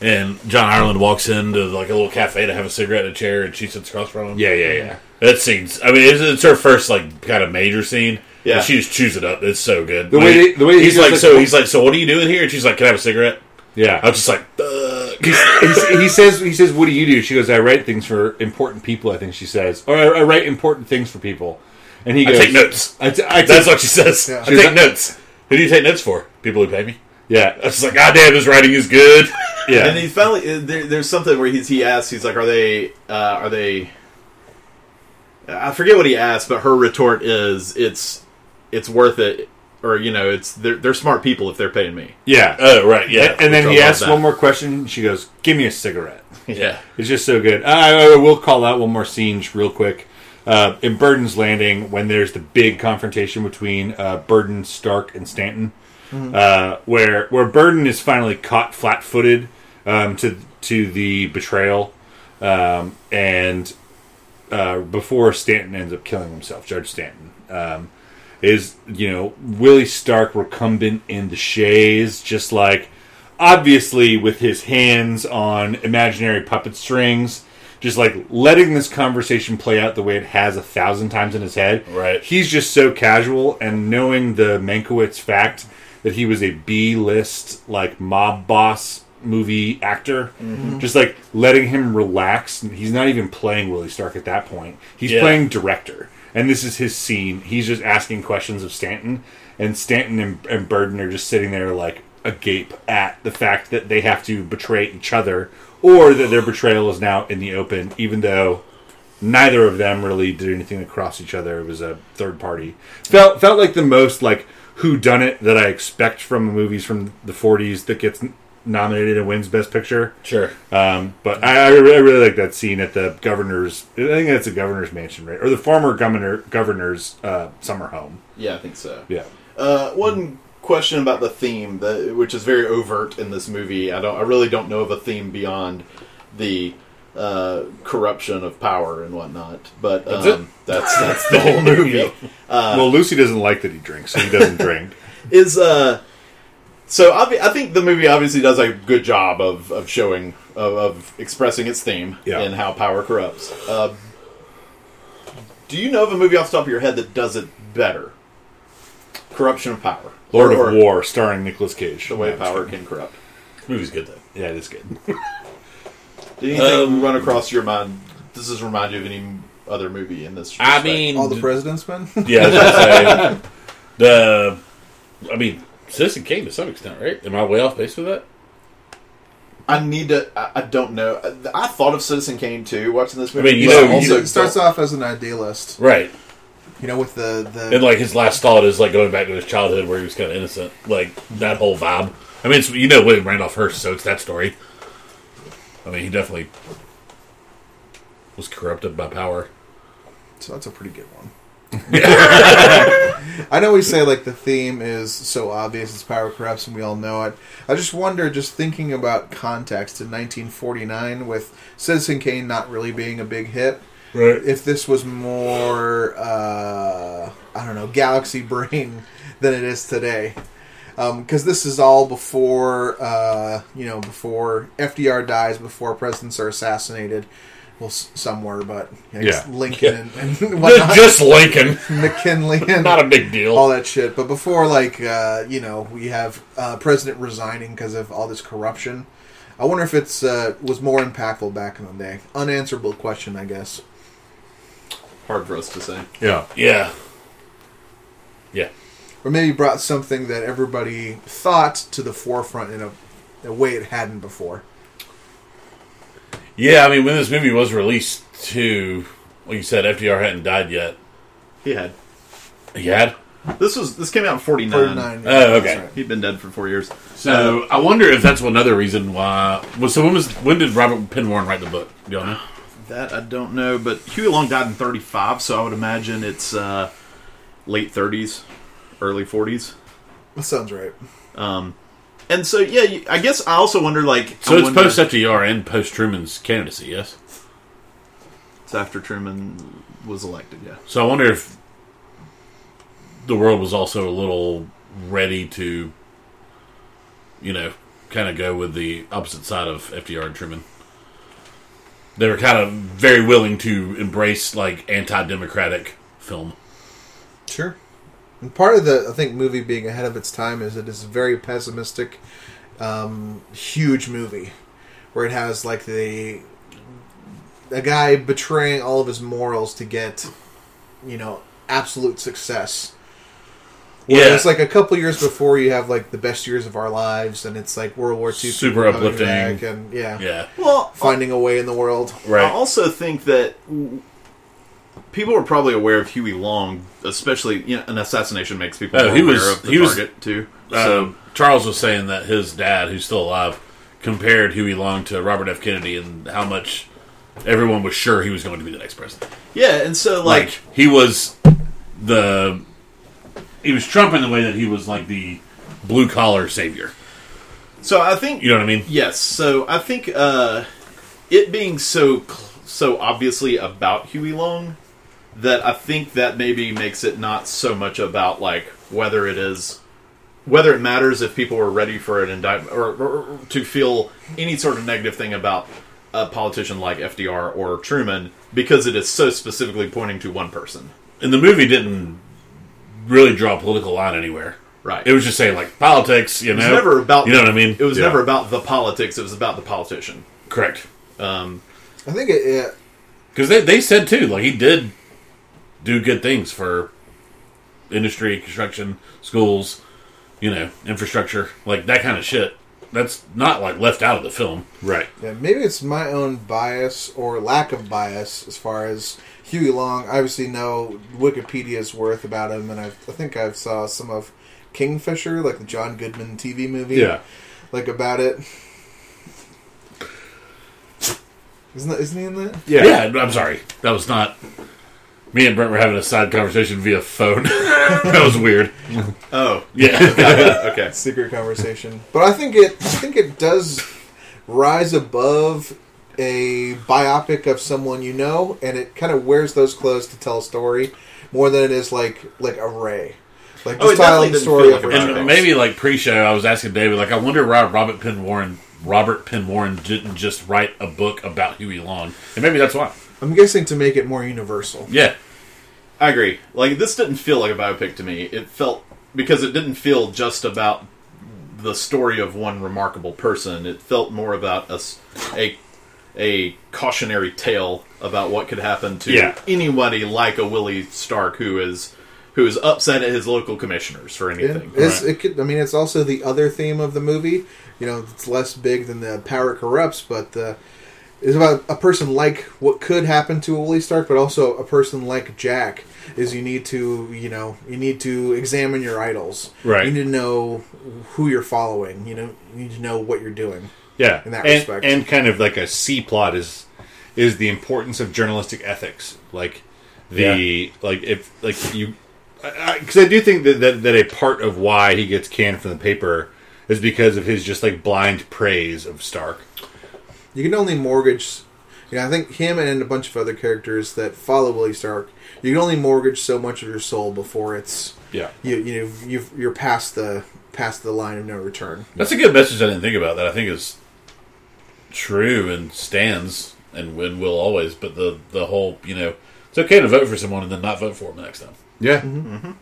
and John Ireland walks into like a little cafe to have a cigarette and a chair, and she sits across from him. Yeah, yeah, yeah. that scene's. I mean, it's, it's her first like kind of major scene. Yeah. and she just chews it up. It's so good. The When way they- the way he's does, like, like- so he's like, so what are you doing here? And she's like, can I have a cigarette? Yeah, I was just like, Ugh. He's- he says he says what do you do she goes i write things for important people i think she says or i, I write important things for people and he I goes take notes. I t- I take- That's what she says. Yeah. I She's take like- notes. Who do you take notes for? People who pay me. yeah I was just like, God damn, this writing is good. yeah And he finally uh, there, there's something where he's, he asks, he's like, "Are they? Uh, are they?" I forget what he asked, but her retort is, "It's it's worth it." Or you know, it's they're, they're smart people if they're paying me. yeah Oh, right, yeah. and, and then which he I love asks that. one more question she goes give me a cigarette [LAUGHS] yeah. it's just so good i, I will call out one more scene real quick uh, in Burden's Landing, when there's the big confrontation between uh, Burden, Stark, and Stanton, uh, where where Burden is finally caught flat-footed um, to to the betrayal, um, and uh, before Stanton ends up killing himself, Judge Stanton um, is you know Willie Stark recumbent in the chaise, just like obviously with his hands on imaginary puppet strings, just like letting this conversation play out the way it has a thousand times in his head. Right. He's just so casual, and knowing the Mankiewicz fact that he was a B list like mob boss movie actor, mm-hmm. just like letting him relax. He's not even playing Willie Stark at that point. He's Yeah. playing director, and this is his scene. He's just asking questions of Stanton, and Stanton and, and Burden are just sitting there like agape at the fact that they have to betray each other, or that their betrayal is now in the open, even though neither of them really did anything to cross each other. It was a third party. Felt felt like the most like who done it that I expect from movies from the 40s that gets nominated and wins Best Picture. Sure. Um, but I, I really, I really like that scene at the governor's. I think that's a governor's mansion, right, or the former governor governor's uh, summer home. Yeah, I think so. Yeah. Uh, one question about the theme, the, which is very overt in this movie. I don't. I really don't know of a theme beyond the uh, corruption of power and whatnot. But um, That's that's that's the whole movie. [LAUGHS] well, Lucy doesn't like that he drinks, so he doesn't [LAUGHS] drink. Is uh, so I think the movie obviously does a good job of of showing of, of expressing its theme Yeah. and how power corrupts. Uh, do you know of a movie off the top of your head that does it better? Corruption of power. Lord Or- of War, starring Nicolas Cage. The way No, power can corrupt. Movie's good though. Yeah, it is good. [LAUGHS] Did anything Um, run across your mind? Does this remind you of any other movie in this? I mean, All the president's men. yeah, I was say [LAUGHS] the. I mean, Citizen Kane to some extent, right? Am I way off base with that? I need to. I, I don't know. I, I thought of Citizen Kane too watching this movie. I mean, you but know- I you also Also, it starts off as an idealist. Right. You know, with the the And like his last thought is like going back to his childhood where he was kind of innocent, like that whole vibe. I mean, it's, you know William Randolph Hearst, so it's that story. I mean, he definitely was corrupted by power. So that's a pretty good one. I know we say like the theme is so obvious it's power corrupts and we all know it. I just wonder, just thinking about context in 1949 with Citizen Kane not really being a big hit, Right. if this was more, uh, I don't know, Galaxy [LAUGHS] Brain than it is today. Because this is all before, uh, you know, before FDR dies, before presidents are assassinated. Well, somewhere, but I guess Yeah. Lincoln and, and [LAUGHS] whatnot. Just Lincoln. McKinley [LAUGHS] and Not a big deal. all that shit. But before, like, uh, you know, we have uh, president resigning because of all this corruption. I wonder if it's uh, was more impactful back in the day. Unanswerable question, I guess. hard for us to say. Yeah. Yeah. Yeah. Or maybe brought something that everybody thought to the forefront in a, a way it hadn't before. Yeah, I mean, when this movie was released, too, like you said, FDR hadn't died yet. He had He had? this was this came out in forty nine. nine. nine. Oh, okay. He'd been dead for four years. So I wonder if that's another reason why. Well, so when was when did Robert Penn Warren write the book? Do y'all know? That I don't know, but Huey Long died in thirty five, so I would imagine it's uh, late thirties, early forties. That sounds right. Um, and so yeah, you- I guess I also wonder like So I it's wonder- post FDR and post Truman's candidacy, yes. It's after Truman was elected. Yeah. So I wonder if the world was also a little ready to, you know, kind of go with the opposite side of FDR and Truman. They were kind of very willing to embrace like anti-democratic film. Sure. And part of the, I think, movie being ahead of its time is it is a very pessimistic, um, huge movie, where it has like the a guy betraying all of his morals to get, you know, absolute success. Whereas, like a couple years before, you have like the best years of our lives, and it's like World War II, Super uplifting. back and yeah, yeah, Well, finding a way in the world. Right. I also think that people were probably aware of Huey Long, especially you know, an assassination makes people Oh, he aware was- of the he was- target too. So Um, Charles was saying that his dad, who's still alive, compared Huey Long to Robert F. Kennedy and how much everyone was sure he was going to be the next president. yeah, and so like, like he was the he was Trump in the way that he was like the blue collar savior. so I think You know what I mean? Yes, so I think uh, it being so cl- so obviously about Huey Long that I think that maybe makes it not so much about like whether it is whether it matters if people were ready for an indictment or, or, or to feel any sort of negative thing about a politician like FDR or Truman because it is so specifically pointing to one person. And the movie didn't really draw a political line anywhere. Right. It was just saying like politics, you know. It was never about You know what I mean? It was Yeah. never about the politics. It was about the politician. correct. Um, I think it, it Because they, they said too, like he did do good things for industry, construction, schools, you know, infrastructure, like that kind of shit. That's not like left out of the film. Right. Yeah, maybe it's my own bias or lack of bias as far as Huey Long. I obviously know Wikipedia's worth about him, and I've, I think I've saw some of Kingfisher, like the John Goodman TV movie. Yeah. like about it. Isn't that, isn't he in that? Yeah. Yeah, I'm sorry. That was not. Me and Brent were having a side conversation via phone. [LAUGHS] that was weird. oh, Yeah. [LAUGHS] okay. Secret conversation, but I think it. I think it does rise above a biopic of someone you know, and it kind of wears those clothes to tell a story more than it is like like a Ray. Like Oh, just it telling the didn't story feel of like a Ray. and maybe like pre-show, I was asking David, like, I wonder why Robert Penn Warren, Robert Penn Warren didn't just write a book about Huey Long, and maybe that's why. I'm guessing to make it more universal. Yeah, I agree. Like this didn't feel like a biopic to me. It felt because it didn't feel just about the story of one remarkable person. It felt more about a a, a cautionary tale about what could happen to Yeah. anybody like a Willie Stark who is who is upset at his local commissioners for Yeah, anything. it's, it could. I mean, it's also the other theme of the movie. You know, it's less big than the power corrupts, but uh, it's about a person like what could happen to a Willie Stark, but also a person like Jack. Is you need to, you know, you need to examine your idols. Right. You need to know who you're following. You know, you need to know what you're doing. Yeah, in that and, respect. and kind of like a C plot is is the importance of journalistic ethics. Like the like if like you because I, do think that, that that a part of why he gets canned from the paper is because of his just like blind praise of Stark. You can only mortgage. You know, I think him and a bunch of other characters that follow Willie Stark. You can only mortgage so much of your soul before it's Yeah, you. You know, you've, you're past the past the line of no return. that's a good message. I didn't think about that. I think is true and stands and, and will always. But the the whole, you know, it's okay to vote for someone and then not vote for them the next time. yeah, mm-hmm. Mm-hmm.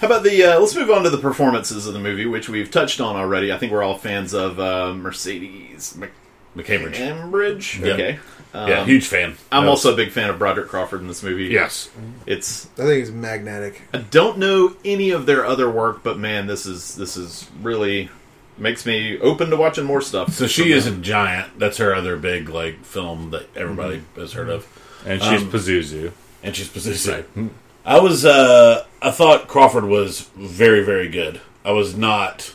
How about the? Uh, let's move on to the performances of the movie, which we've touched on already. I think we're all fans of uh, Mercedes Mc- McCambridge. Cambridge. Yeah. Okay. Um, yeah, huge fan. I'm No. also a big fan of Broderick Crawford in this movie. yes, It's I think it's magnetic. I don't know any of their other work, but man, this is this is really makes me open to watching more stuff. So she is them. a giant. That's her other big like film that everybody has heard of. and she's Um, Pazuzu. and she's Pazuzu. I was, uh, I thought Crawford was very, very good. I was not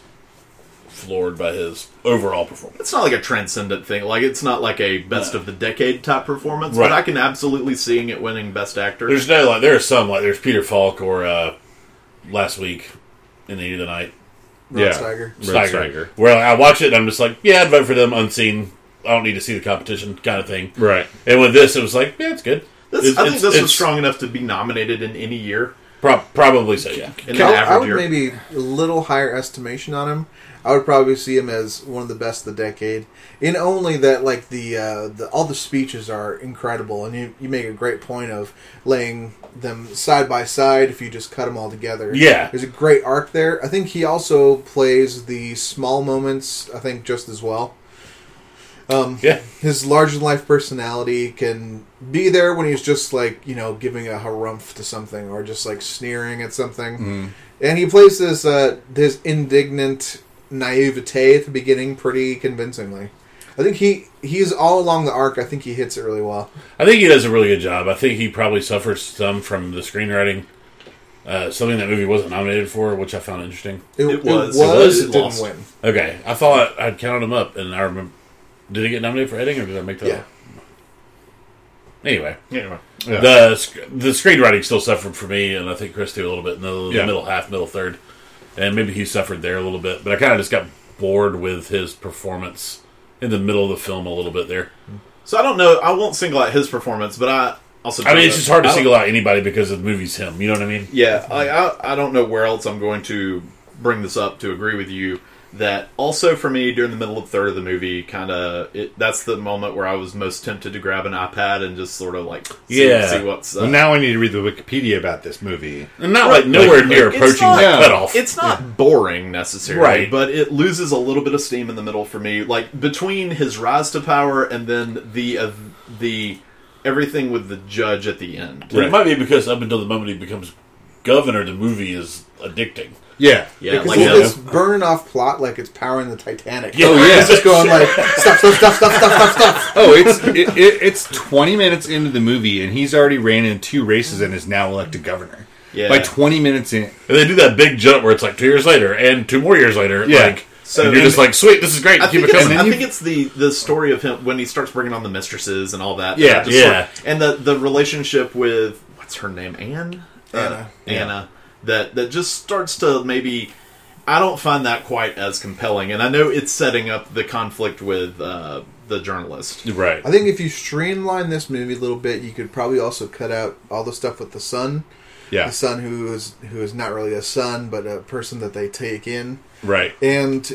floored by his overall performance. It's not like a transcendent thing. Like it's not like a best No. of the decade type performance, Right. but I can absolutely seeing it winning best actor. There's no like, there are some like there's Peter Falk or uh, last week in the Heat of the Night Rod Yeah. Steiger. Red Steiger, Steiger. where I watch it and I'm just like, yeah, I'd vote for them unseen. I don't need to see the competition kind of thing. Right. And with this, it was like, yeah, it's good. This, It's- I think this was strong enough to be nominated in any year. Pro- probably so, yeah. In the I, I average would year. maybe a little higher estimation on him. I would probably see him as one of the best of the decade. In only that, like the, uh, the all the speeches are incredible, and you, you make a great point of laying them side by side. If you just cut them all together, Yeah. there's a great arc there. I think he also plays the small moments. I think just as well. Um, Yeah. his larger than life personality can be there when he's just like you know giving a harumph to something or just like sneering at something and he plays this uh this indignant naivete at the beginning pretty convincingly i think he he's all along the arc i think he hits it really well I think he does a really good job. I think he probably suffers some from the screenwriting. Uh, something that movie wasn't nominated for, which I found interesting. it, It was. it, It was, was. it It didn't win Okay, I thought I'd counted him up, and I remember. Did he get nominated for editing, or did I make that? yeah up? Anyway, Anyway. Yeah. the the screenwriting still suffered for me, and I think Chris too a little bit in the, the Yeah. middle half, middle third, and maybe he suffered there a little bit. But I kind of just got bored with his performance in the middle of the film a little bit there. So I don't know. I won't single out his performance, but I also. I mean, it's just hard to single out anybody because the movie's him. You know what I mean? Yeah, I, I I don't know where else I'm going to bring this up to agree with you. That also for me during the middle of the third of the movie kind of that's the moment where I was most tempted to grab an iPad and just sort of like see, Yeah. see what's uh, Well, now I need to read the Wikipedia about this movie. And not like nowhere near it's approaching not- the cutoff. It's not boring necessarily, Right. but it loses a little bit of steam in the middle for me. Like between his rise to power and then the uh, the everything with the judge at the end. It might be because up until the moment he becomes governor, the movie is addicting. Yeah. Yeah, Because like it's, it's burning off plot like it's powering the Titanic. Yeah. Oh, yeah. It's just going like stuff, stuff, stuff, stuff, stuff, stuff, stuff. Oh, it's it, it, it's twenty minutes into the movie, and he's already ran in two races and is now elected governor. Yeah. By twenty minutes in, And they do that big jump where it's like two years later and two more years later. Yeah. Like, So- and you're just like, sweet, this is great. I Keep think, it it's. I think it's the the story of him when he starts bringing on the mistresses and all that. Yeah, That just yeah. sort- and the the relationship with what's her name, Anne, Anna. Anna. That that just starts to maybe. I don't find that quite as compelling, and I know it's setting up the conflict with uh, the journalist. right. I think if you streamline this movie a little bit, you could probably also cut out all the stuff with the son. yeah, The son who is who is not really a son, but a person that they take in. right. And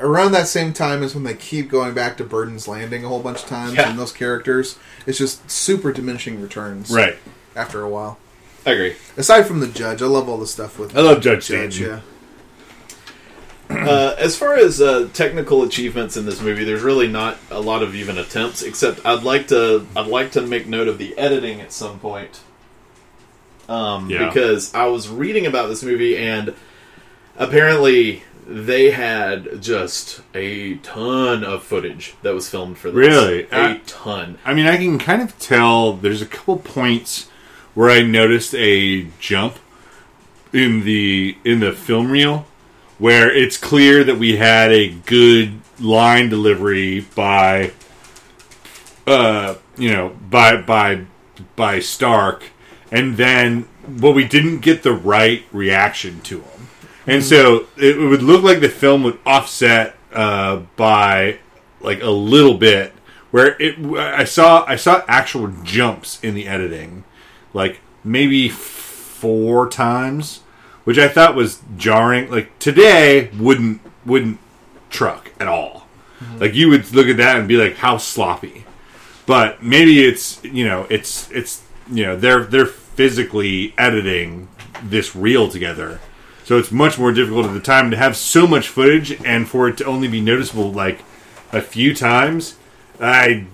around that same time is when they keep going back to Burden's Landing a whole bunch of times, Yeah. and those characters, it's just super diminishing returns. Right. After a while, I agree. aside from the judge, I love all the stuff with. I love Judge Judge. Stanton. Yeah. [CLEARS THROAT] Uh, as far as uh, technical achievements in this movie, there's really not a lot of even attempts. Except I'd like to I'd like to make note of the editing at some point, um, Yeah. because I was reading about this movie and apparently they had just a ton of footage that was filmed for this. Really? a Uh, ton. I mean, I can kind of tell. There's a couple points where I noticed a jump in the in the film reel, where it's clear that we had a good line delivery by, uh, you know, by by by Stark, and then but we didn't get the right reaction to him. And so it would look like the film would offset uh, by like a little bit, where it I saw I saw actual jumps in the editing, like maybe four times, which I thought was jarring. Like today wouldn't wouldn't truck at all. Mm-hmm. Like you would look at that and be like, how sloppy. But maybe it's you know it's it's you know they're they're physically editing this reel together. So it's much more difficult at the time to have so much footage and for it to only be noticeable like a few times. I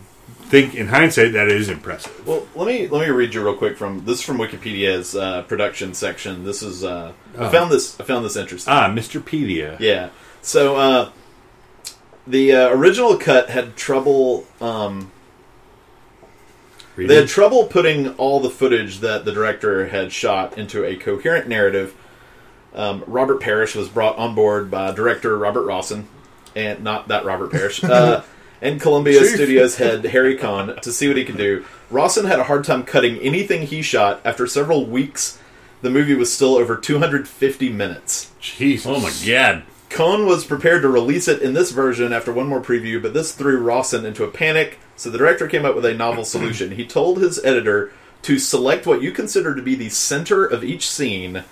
think in hindsight that is impressive. Well, let me let me read you real quick from this is from Wikipedia's uh, production section. This is uh, I Oh. found this I found this interesting. Ah, Mr. Pedia. Yeah. So uh, the uh, original cut had trouble. Um, they had trouble putting all the footage that the director had shot into a coherent narrative. Um, Robert Parrish was brought on board by director Robert Rossen, and not that Robert Parrish, [LAUGHS] uh, and Columbia Chief. Studios head Harry Cohn to see what he can do. Rossen had a hard time cutting anything he shot. After several weeks, the movie was still over 250 minutes. Jesus. oh my god. Cohn was prepared to release it in this version after one more preview, but this threw Rossen into a panic, so the director came up with a novel [CLEARS THROAT] solution. He told his editor to select what you consider to be the center of each scene,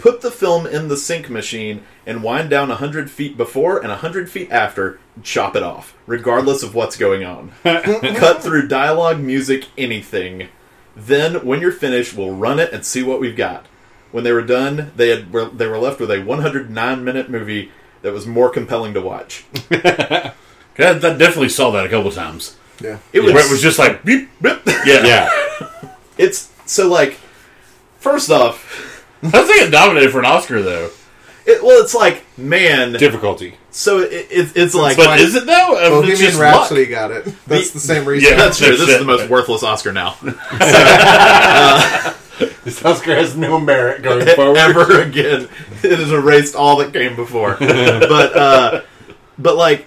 put the film in the sync machine, and wind down 100 feet before and 100 feet after, chop it off, regardless of what's going on. [LAUGHS] Cut through dialogue, music, anything. Then, when you're finished, we'll run it and see what we've got. When they were done, they had were, they were left with a 109 minute movie that was more compelling to watch. [LAUGHS] God, that definitely saw that a couple times. Yeah. It was, Where it was just like, beep, beep. yeah. Yeah. it's so like first off, I think it nominated for an Oscar though. it, well, it's like man. Difficulty. So it, it, it's like But is it though? I mean, it's Bohemian just Rhapsody luck. got it. That's the same [LAUGHS] reason. Yeah. that's true. This is the most [LAUGHS] worthless Oscar now [LAUGHS] This Oscar has no merit going forward ever again. It has erased all that came before. but uh, but like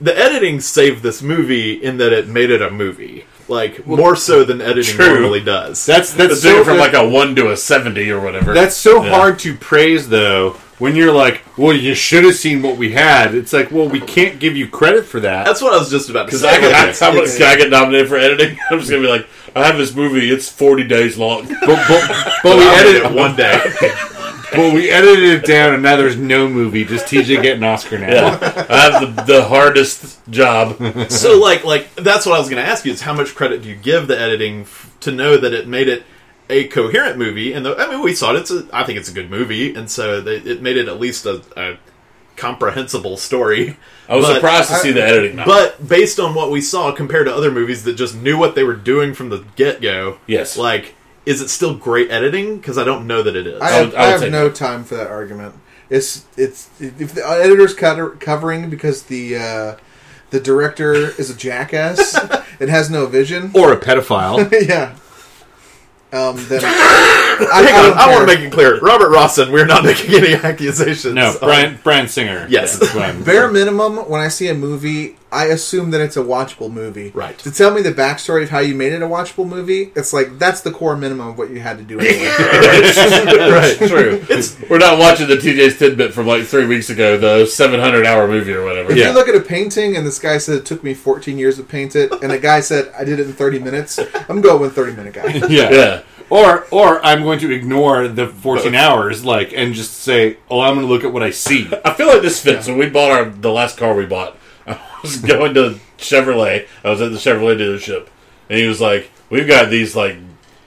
the editing saved this movie in that it made it a movie. Like more so than editing True. normally does. That's that's It's so from like a one to a seventy or whatever. That's so Yeah. hard to praise, though. When you're like, "Well, you should have seen what we had." It's like, "Well, we can't give you credit for that." That's what I was just about to Because say. I can, Like, I'm gonna- can I get nominated for editing? [LAUGHS] I'm just gonna be like, I have this movie. It's 40 days long. but, but, but [LAUGHS] we I edit it one day. [LAUGHS] Well, we edited it down, and now there's no movie. Just TJ getting Oscar now. Yeah, I have the, the hardest job. so like like that's what I was going to ask you is how much credit do you give the editing f- to know that it made it a coherent movie and the, I mean we saw it it's a, I think it's a good movie and so they, it made it at least a, a comprehensible story I was But- surprised to see the editing. Now. but based on what we saw compared to other movies that just knew what they were doing from the get-go Yes. like is it still great editing because I don't know that it is I I have, would- I I have no that. time for that argument. It's it's if the editor's covering because the uh, the director is a jackass [LAUGHS] and has no vision. Or a pedophile. [LAUGHS] yeah. Um, then I, Hang I on, don't I want to make it clear Robert Rossen we're not making any accusations No, on- Brian Bryan Singer. Yes. That's what I'm- Bare minimum, when I see a movie, I assume that it's a watchable movie. Right. To tell me the backstory of how you made it a watchable movie, it's like that's the core minimum of what you had to do. Anyway. [LAUGHS] right, true. We're not watching the TJ's tidbit from like three weeks ago, the 700 hour movie or whatever. If Yeah. you look at a painting and this guy said it took me 14 years to paint it, and a guy said I did it in 30 minutes, I'm going with 30 minute guy. [LAUGHS] yeah. Yeah. Or or I'm going to ignore the 14 hours, like, and just say, oh, I'm going to look at what I see. I feel like this fits. When we bought our the last car we bought, [LAUGHS] I was going to Chevrolet. I was at the Chevrolet dealership, and he was like, "We've got these like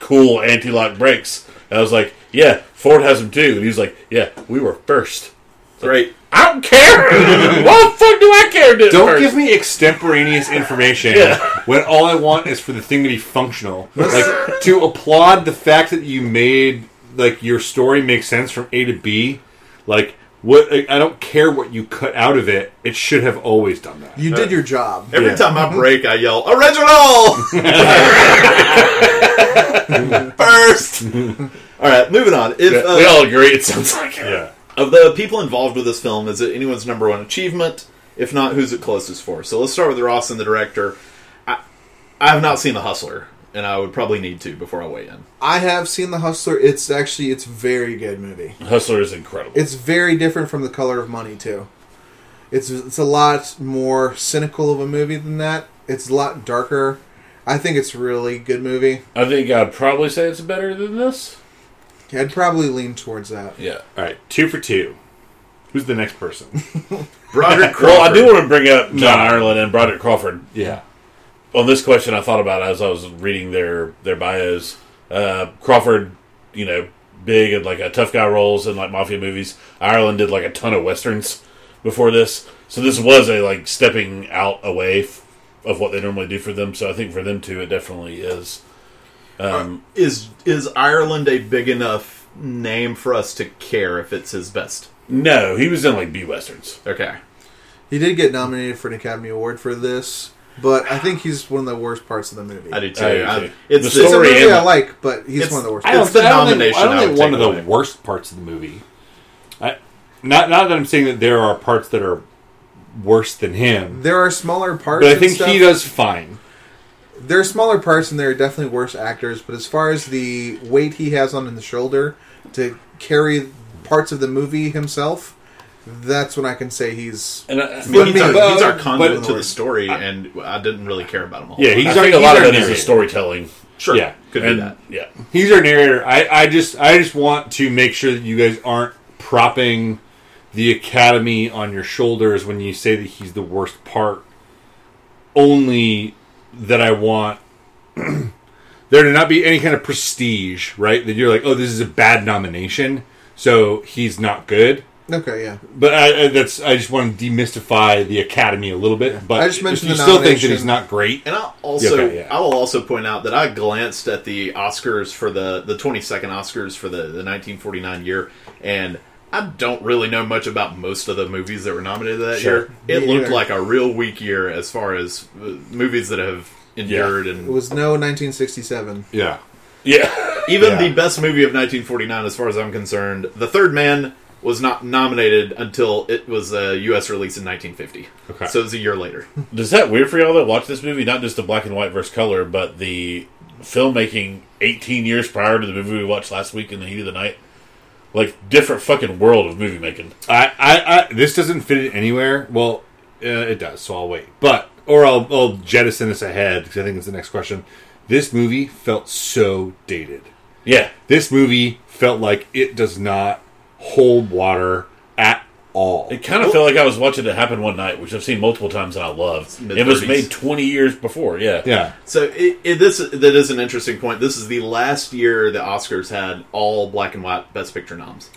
cool anti-lock brakes." And I was like, "Yeah, Ford has them too." And he was like, "Yeah, we were first. great I don't care. [LAUGHS] what the fuck do I care? Don't first? give me extemporaneous information Yeah. when all I want is for the thing to be functional. Like to applaud the fact that you made like your story make sense from A to B. Like what I don't care what you cut out of it. It should have always done that. You did your job. Every Yeah. time I break, I yell "Original!" [LAUGHS] First. all right, moving on. If Yeah, uh, we all agree. It sounds like it. Yeah. of the people involved with this film, is it anyone's number one achievement? If not, who's it closest for? So let's start with Ross and the director. I, I have not seen The Hustler, and I would probably need to before I weigh in. I have seen The Hustler. It's actually it's a very good movie. Hustler is incredible. It's very different from The Color of Money too. It's it's a lot more cynical of a movie than that. It's a lot darker. I think it's a really good movie. I think I'd probably say it's better than this. I'd probably lean towards that. Yeah. All right, two for two. Who's the next person? [LAUGHS] Broderick Crawford. Well, I do want to bring up uh, John No. Ireland and Broderick Crawford. Yeah. On this question I thought about as I was reading their their bios. Uh, Crawford, you know, big and like a tough guy roles in like mafia movies. Ireland did like a ton of westerns before this, so this was a like stepping out away f- of what they normally do for them. So I think for them too, it definitely is. Um, is is Ireland a big enough name for us to care if it's his best? no, he was in like B westerns. Okay. He did get nominated for an Academy Award for this, but I think he's one of the worst parts of the movie. I do too. I do too. it's The It's a story movie I like, but he's one of the worst. I It's the I don't think, nomination I don't I think would one take of the away. worst parts of the movie. I, not not that I'm saying that there are parts that are worse than him, There are smaller parts, but I think stuff. he does fine. There are smaller parts, and there are definitely worse actors. But as far as the weight he has on in the shoulder to carry parts of the movie himself, that's when I can say he's. And uh, I, I mean, he's, me, our, he's our conduit but- to the story, and I didn't really care about him a whole Yeah, he's I our- think a lot of our it is the storytelling. sure. Yeah. could be that. yeah, He's our narrator. I, I just I just want to make sure that you guys aren't propping the Academy on your shoulders when you say that he's the worst part. Only that I want [CLEARS THROAT] there to not be any kind of prestige, right? That you're like, oh, this is a bad nomination, so he's not good. Okay, yeah. But I, I, that's I just want to demystify the Academy a little bit. But I just mentioned if you the still think that nomination. he's not great. And I'll also, Okay, yeah. I will also point out that I glanced at the Oscars for the the 22nd Oscars for the, the 1949 year, and I don't really know much about most of the movies that were nominated that Sure. year. It Me looked neither. like a real weak year as far as uh, movies that have endured, And It was no 1967. Yeah. yeah. even Yeah. the best movie of 1949, as far as I'm concerned, The Third Man was not nominated until it was a U.S. release in 1950. Okay. So it was a year later. [LAUGHS] Does that weird for y'all that watch this movie? Not just the black and white versus color, but the filmmaking 18 years prior to the movie we watched last week in the heat of the night. Like different fucking world of movie making. I, I, I this doesn't fit it anywhere. Well, uh, it does, so I'll wait. But or I'll, I'll jettison this ahead because I think it's the next question. This movie felt so dated. Yeah, This movie felt like it does not hold water at all. It kind of felt like I was watching it happen one night, which I've seen multiple times and I love. It was made 20 years before, yeah. Yeah. So it, it, this that is an interesting point. This is the last year the Oscars had all black and white Best Picture noms.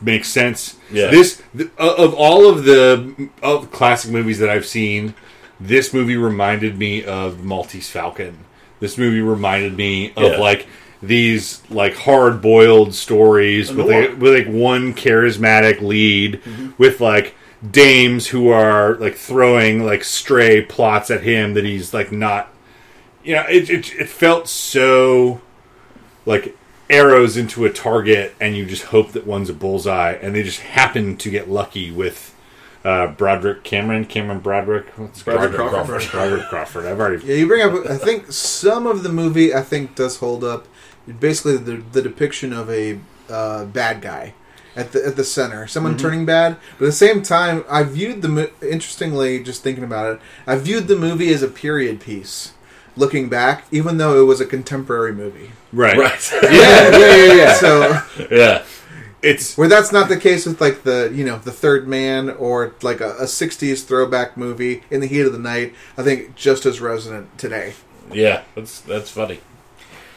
makes sense. Yeah. This th- uh, of all of the of classic movies that I've seen, this movie reminded me of Maltese Falcon. This movie reminded me of Yeah. like these like hard boiled stories with noir. like, with like one charismatic lead with like dames who are like throwing like stray plots at him that he's like not you know it, it, it felt so like arrows into a target and you just hope that one's a bullseye and they just happen to get lucky with uh, Broderick Cameron Cameron Broderick What's Broderick Broderick Crawford. Broderick Crawford I've already Yeah, you bring up. I think some of the movie I think does hold up. Basically, the the depiction of a uh, bad guy at the at the center, someone turning bad. But at the same time, I viewed the mo- interestingly. Just thinking about it, I viewed the movie as a period piece. Looking back, even though it was a contemporary movie, right Right. [LAUGHS] yeah yeah yeah yeah so [LAUGHS] yeah. it's where that's not the case with like the you know the Third Man or like a, a '60s throwback movie in the heat of the night, I think just as resonant today. Yeah. That's that's funny.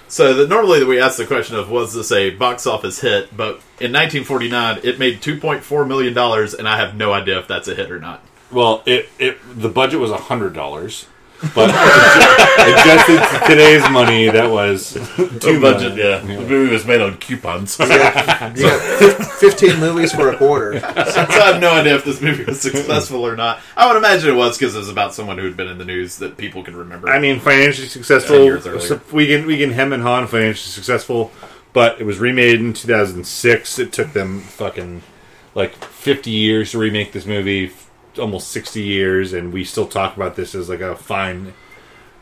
So normally we ask the question of was this a box office hit, but in 1949 it made 2.4 million dollars, and I have no idea if that's a hit or not. well it, it the budget was hundred dollars but adjusted to today's money that was Two budget, yeah. The movie was made on coupons. [LAUGHS] You got 15 movies for a quarter. [LAUGHS] so I have no idea if this movie was successful or not. I would imagine it was because it was about someone who had been in the news that people could remember. I mean, financially successful. years earlier. So we can we can hem and haw on financially successful, but it was remade in 2006. It took them fucking like 50 years to remake this movie, f- almost 60 years, and we still talk about this as like a fine,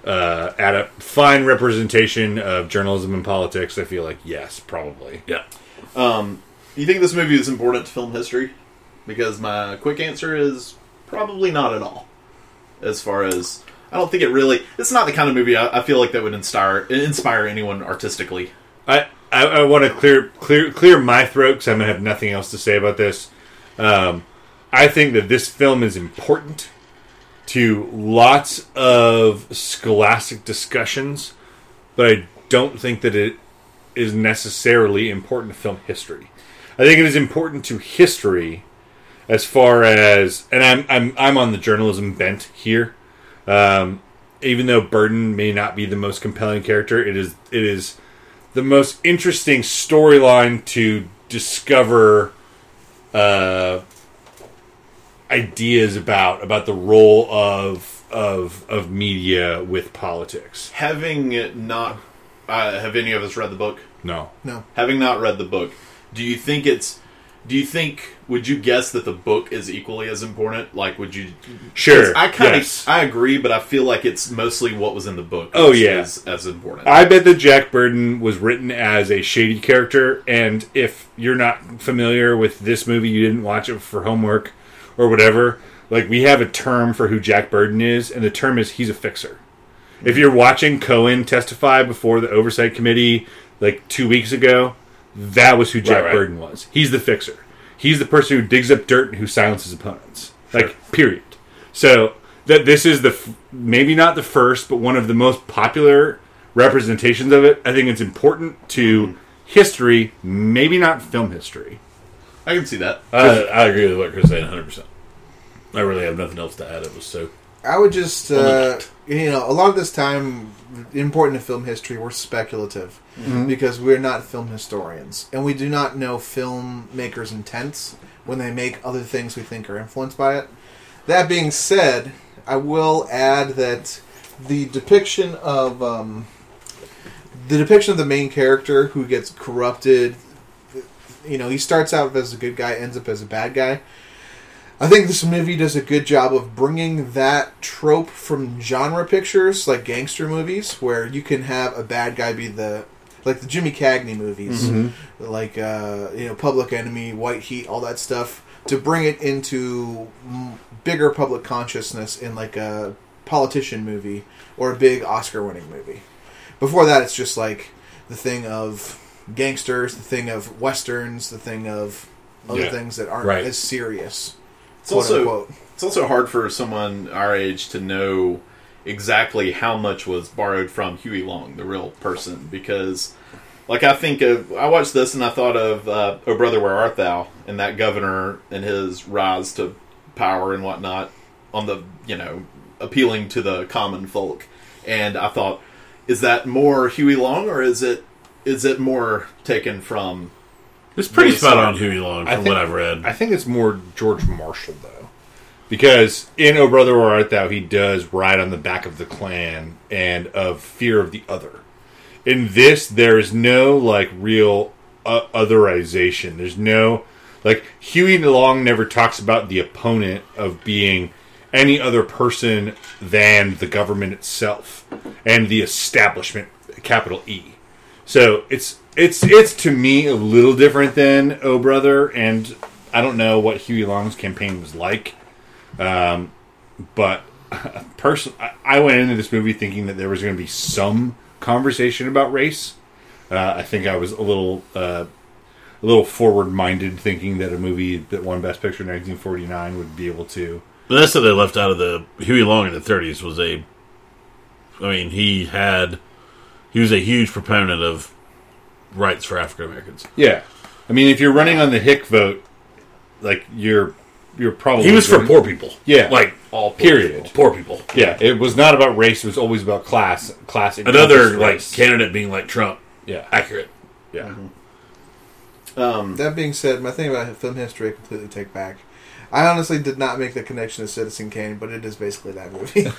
uh, at a fine representation of journalism and politics. I feel like yes, probably. yeah. Um, you think this movie is important to film history? Because my quick answer is probably not at all. As far as I don't think it really. It's not the kind of movie I, I feel like that would inspire inspire anyone artistically. I, I, I want to clear clear clear my throat because I'm gonna have nothing else to say about this. Um, I think that this film is important to lots of scholastic discussions, but I don't think that it is necessarily important to film history. I think it is important to history as far as, and I'm I'm I'm on the journalism bent here. Um, even though Burden may not be the most compelling character, it is it is the most interesting storyline to discover uh, ideas about about the role of of of media with politics. Having not, uh, have any of us read the book? No, No. Having not read the book, do you think it's? Do you think? Would you guess that the book is equally as important? Like, would you? sure. I kind of yes. I agree, but I feel like it's mostly what was in the book. Oh, which yeah. is as important. I bet that Jack Burden was written as a shady character, and if you're not familiar with this movie, you didn't watch it for homework or whatever. Like we have a term for who Jack Burden is, and the term is he's a fixer. If you're watching Cohen testify before the oversight committee like two weeks ago, that was who Jack right. Burden was. He's the fixer. He's the person who digs up dirt and who silences opponents. Like period. So that this is the f- maybe not the first, but one of the most popular representations of it. I think it's important to mm-hmm. history, maybe not film history. I can see that. I, I agree with what Chris said 100%. I really have nothing else to add. It was so. I would just, uh, you know, a lot of this time, important to film history, we're speculative because we're not film historians, and we do not know filmmakers' intents when they make other things we think are influenced by it. That being said, I will add that the depiction of um, the depiction of the main character who gets corrupted, you know, he starts out as a good guy, ends up as a bad guy. I think this movie does a good job of bringing that trope from genre pictures, like gangster movies, where you can have a bad guy be the like the Jimmy Cagney movies, like uh, you know Public Enemy, White Heat, all that stuff, to bring it into bigger public consciousness in like a politician movie or a big Oscar-winning movie. Before that, it's just like the thing of gangsters, the thing of westerns, the thing of other Yeah. things that aren't Right. as serious. It's quote also unquote. it's also hard for someone our age to know exactly how much was borrowed from Huey Long, the real person, because like I think of I watched this and I thought of uh, Oh Brother Where Art Thou and that governor and his rise to power and whatnot on the you know appealing to the common folk, and I thought, is that more Huey Long or is it is it more taken from It's pretty Really spot smart. on Huey Long I from think- what I've read. I think it's more George Marshall though, because in "O Brother Where Art Thou" he does ride on the back of the Klan and of fear of the other. In this, there is no like real uh, otherization. There's no like Huey Long never talks about the opponent of being any other person than the government itself and the establishment, capital E. So it's it's it's to me a little different than Oh Brother, and I don't know what Huey Long's campaign was like. Um, but [LAUGHS] person, I, went into this movie thinking that there was going to be some conversation about race. Uh, I think I was a little uh, a little forward minded, thinking that a movie that won Best Picture in 1949 would be able to. But that's what they left out of the Huey Long in the 30s was a. I mean, he had. He was a huge proponent of rights for African Americans. Yeah, I mean, if you're running on the Hick vote, like you're you're probably He was for poor people. Yeah. Like, all Period. poor people. Yeah, it was not about race. It was always about class. Class. Another, like, race. candidate being like Trump. Yeah, Accurate. yeah. um, That being said, my thing about film history, I completely take back. I honestly did not make the connection to Citizen Kane, but it is basically that movie. [LAUGHS]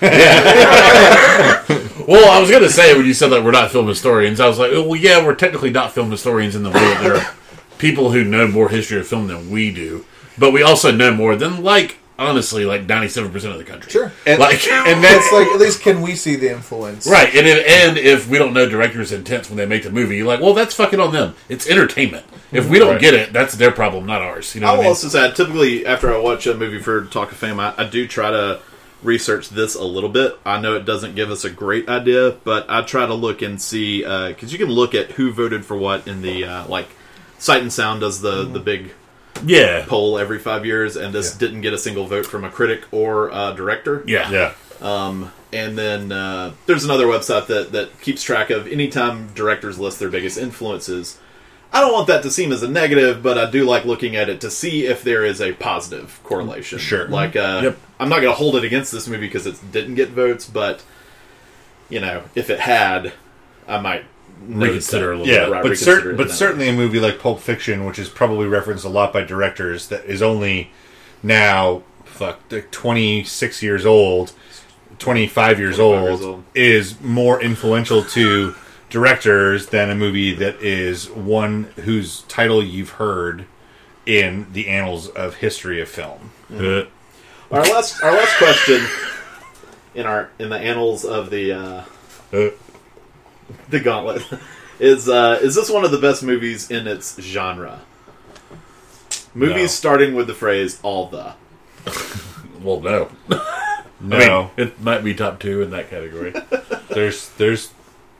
Well, I was going to say when you said that we're not film historians, I was like, well, yeah, we're technically not film historians in the that there are people who know more history of film than we do, but we also know more than like honestly like ninety seven percent of the country. Sure. And, Like- and That's [LAUGHS] that's like at least can we see the influence? Right, and if, and if we don't know directors' intents when they make the movie, you're like, well, that's fucking on them. It's entertainment. If we don't Right. get it, that's their problem, not ours. You know I what will I mean? also say, typically after I watch a movie for Talk of Fame, I, I do try to research this a little bit. I know it doesn't give us a great idea, but I try to look and see because you can look at who voted for what in the uh, like Sight and Sound does the the big Yeah, poll every five years, and this didn't get a single vote from a critic or a director. yeah, yeah. Um, and then uh, there's another website that, that keeps track of anytime directors list their biggest influences. I don't want that to seem as a negative, but I do like looking at it to see if there is a positive correlation. Sure. Like, uh, Yep. I'm not going to hold it against this movie because it didn't get votes, but, you know, if it had, I might notice Reconsider a little Yeah, Right, but cer- but that certainly a movie like Pulp Fiction, which is probably referenced a lot by directors, that is only now fuck twenty six years old, twenty five years old, years old. is more influential to directors than a movie that is one whose title you've heard in the annals of history of film. Uh, Our last, our last question in our in the annals of the uh, uh, [LAUGHS] the Gauntlet is uh, is this one of the best movies in its genre? Movies No. starting with the phrase "all the." [LAUGHS] well, no, No, I mean, it might be top two in that category. [LAUGHS] there's there's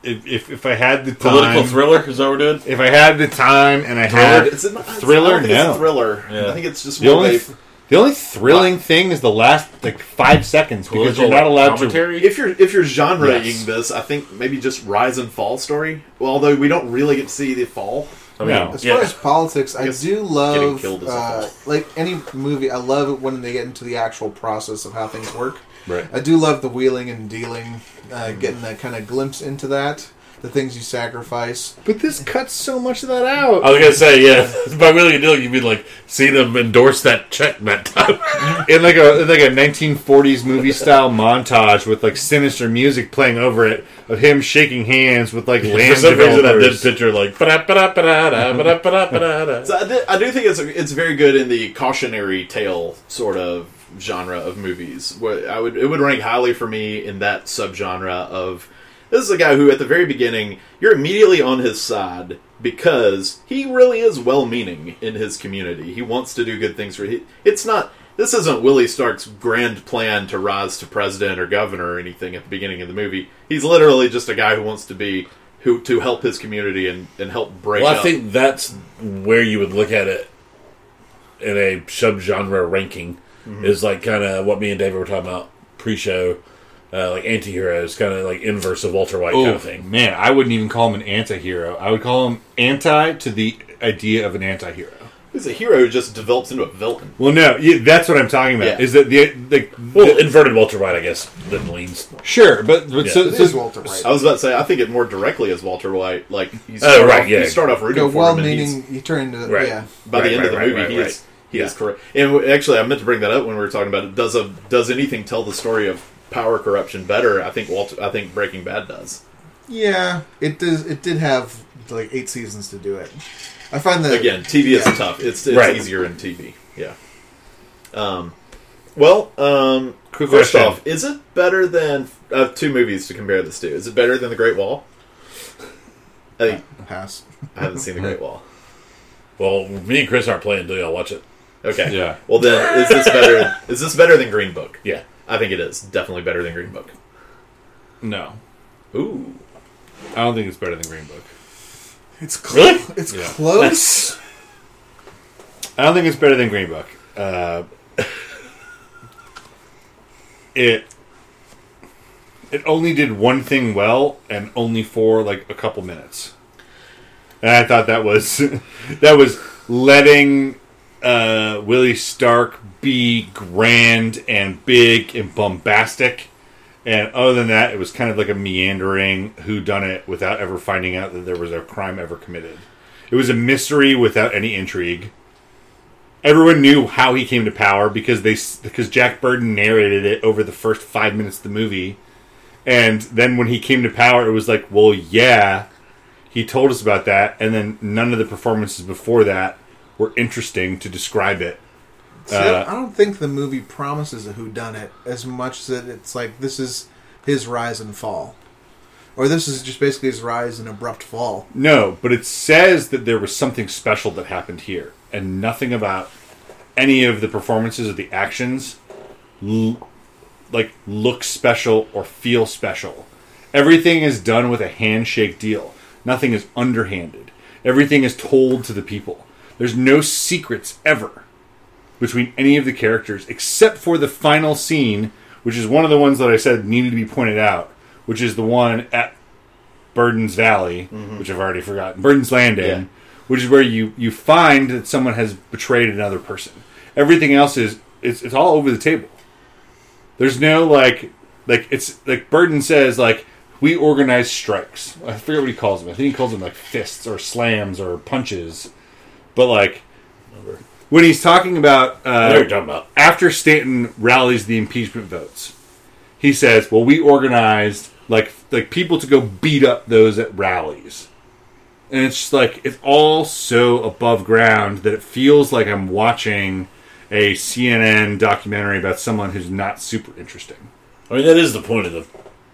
if, if if I had the time, Political thriller is that what we're doing? if I had the time and I Thriller? had Is it not, Thriller? I don't think it's No. a thriller. Yeah. I think it's just The more only of a- the only thrilling thing is the last like five seconds because Political you're not allowed to. commentary. if you're if you're genreing Yes. this, I think maybe just rise and fall story. Well, although we don't really get to see the fall. I mean, No. As yeah. far as politics, I, guess do love killed is a uh, like any movie. I love it when they get into the actual process of how things work. Right. I do love the wheeling and dealing, uh, getting that kind of glimpse into that. The things you sacrifice. But this cuts so much of that out. I was gonna say, yeah. [LAUGHS] By really a deal, you mean like see them endorse that check that time. [LAUGHS] in like a in like a 1940s movie style montage with like sinister music playing over it of him shaking hands with like For land some reason, I did picture like. So I, did, I do think it's it's very good in the cautionary tale sort of genre of movies. Where I would it would rank highly for me in that subgenre of this is a guy who at the very beginning you're immediately on his side because he really is well-meaning in his community. He wants to do good things for he, it's not this isn't Willie Stark's grand plan to rise to president or governor or anything at the beginning of the movie. He's literally just a guy who wants to be who to help his community and, and help break Well, I up. think that's where you would look at it in a subgenre ranking mm-hmm. is like kind of what me and David were talking about pre-show, uh, like anti-heroes, kind of like inverse of Walter White kind Oh of thing. man, I wouldn't even call him an anti-hero. I would call him anti to the idea of an anti-hero. He's a hero who just develops into a villain. Well, no, yeah, that's what I'm talking about. Yeah. Is that the the, Well, the- inverted Walter White, I guess, then leans. sure, but but Yeah. so, It so is Walter White. I was about to say, I think it more directly as Walter White. Like, you Oh, right, off, yeah. you start off rooting Go for him, and he's, well-meaning. You turn into Right. yeah. by Right, the end of the right, right, movie, right, he right. is he Yeah. is correct. And actually, I meant to bring that up when we were talking about it. Does a does anything tell the story of power corruption better? I think Walter. I think Breaking Bad does. Yeah, it does. It did have like eight seasons to do it. I find that Again, TV is tough. It's it's Right. easier in TV. Yeah. Um. Well, um, Quick first question. off, is it better than I have two movies to compare this to? Is it better than The Great Wall? I think pass. I haven't seen The Great Wall. [LAUGHS] Well, me and Chris aren't playing until y'all watch it. Okay. Yeah. Well, then, is this better? is this better than Green Book? Yeah. I think it is definitely better than Green Book. no, Ooh. I don't think it's better than Green Book. It's cl- Really? It's Yeah. close. I don't think it's better than Green Book. Uh, it it only did one thing well, and only for like a couple minutes. And I thought that was [LAUGHS] that was letting uh, Willie Stark be grand and big and bombastic. And other than that, it was kind of like a meandering who done it without ever finding out that there was a crime ever committed. It was a mystery without any intrigue everyone knew how he came to power because they because Jack Burden narrated it over the first five minutes of the movie, and then when he came to power, it was like, well, yeah, he told us about that, and then none of the performances before that were interesting to describe it. See, Uh, I don't think the movie promises a whodunit as much as that it's like this is his rise and fall, or this is just basically his rise and abrupt fall. No, but it says that there was something special that happened here, and nothing about any of the performances or the actions l- like look special or feel special. Everything is done with a handshake deal. Nothing is underhanded. Everything is told to the people. There's no secrets ever between any of the characters except for the final scene, which is one of the ones that I said needed to be pointed out, which is the one at Burden's Valley, mm-hmm. which I've already forgotten. Burden's Landing, Yeah. which is where you you find that someone has betrayed another person. Everything else is it's it's all over the table. There's no like like it's like Burden says like we organize strikes. I forget what he calls them. I think he calls them like fists or slams or punches. But like when he's talking about know what uh, you're talking about. after Stanton rallies the impeachment votes, he says, "Well, we organized like like people to go beat up those at rallies." And it's just like it's all so above ground that it feels like I'm watching a CNN documentary about someone who's not super interesting. I mean, that is the point of the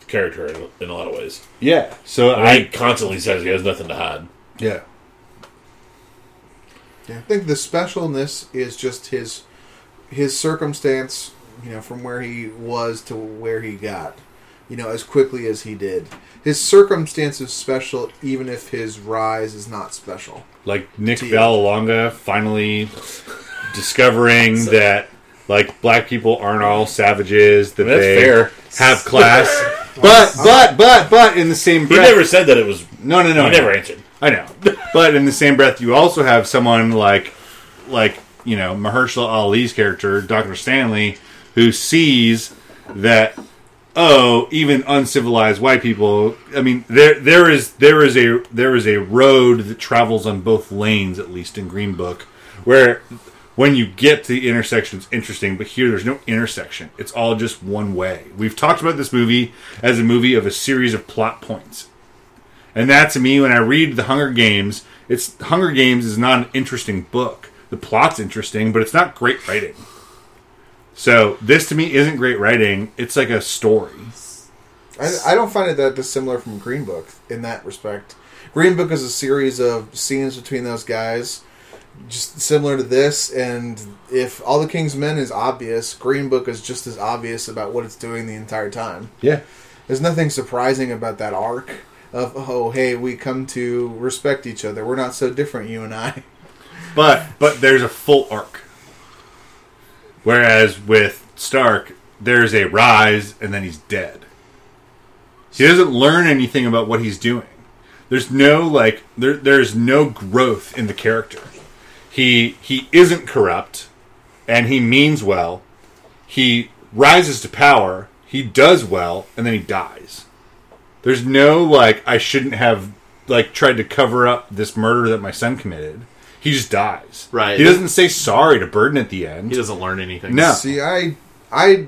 character in, in a lot of ways. Yeah. So I mean, I he constantly says he has nothing to hide. yeah. Yeah, I think the specialness is just his his circumstance, you know, from where he was to where he got, you know, as quickly as he did. His circumstance is special, even if his rise is not special. like Nick To. Vallelonga finally discovering that like black people aren't all savages that That's they fair. have class. [LAUGHS] but but but but in the same breath, He never said that it was. no no no, he I never answered. I know. But in the same breath, you also have someone like like you know Mahershala Ali's character, Doctor Stanley, who sees that oh, even uncivilized white people. I mean, there there is there is a there is a road that travels on both lanes, at least in Green Book, where when you get to the intersection, it's interesting. But here, there's no intersection; it's all just one way. We've talked about this movie as a movie of a series of plot points. And that to me, when I read the Hunger Games, it's Hunger Games is not an interesting book. The plot's interesting, but it's not great writing. So this to me isn't great writing. It's like a story. I, I don't find it that dissimilar from Green Book in that respect. Green Book is a series of scenes between those guys, just similar to this. And if All the King's Men is obvious, Green Book is just as obvious about what it's doing the entire time. Yeah. There's nothing surprising about that arc of oh hey we come to respect each other. We're not so different, you and I. [LAUGHS] But but there's a full arc. Whereas with Stark, there's a rise and then he's dead. He doesn't learn anything about what he's doing. There's no like there there's no growth in the character. He he isn't corrupt and he means well. He rises to power, he does well, and then he dies. There's no like I shouldn't have like tried to cover up this murder that my son committed. He just dies. Right. He doesn't say sorry to Burden at the end. He doesn't learn anything. No. See, I, I,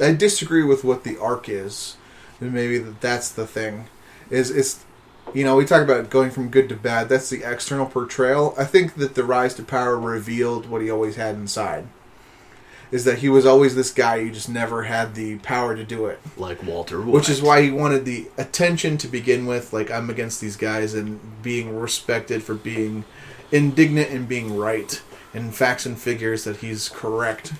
I disagree with what the arc is, and maybe that that's the thing. Is it's, you know, we talk about going from good to bad. That's the external portrayal. I think that the rise to power revealed what he always had inside. Is that he was always this guy who just never had the power to do it, like Walter White. which is why he wanted the attention to begin with. Like I'm against these guys and being respected for being indignant and being right and facts and figures that he's correct.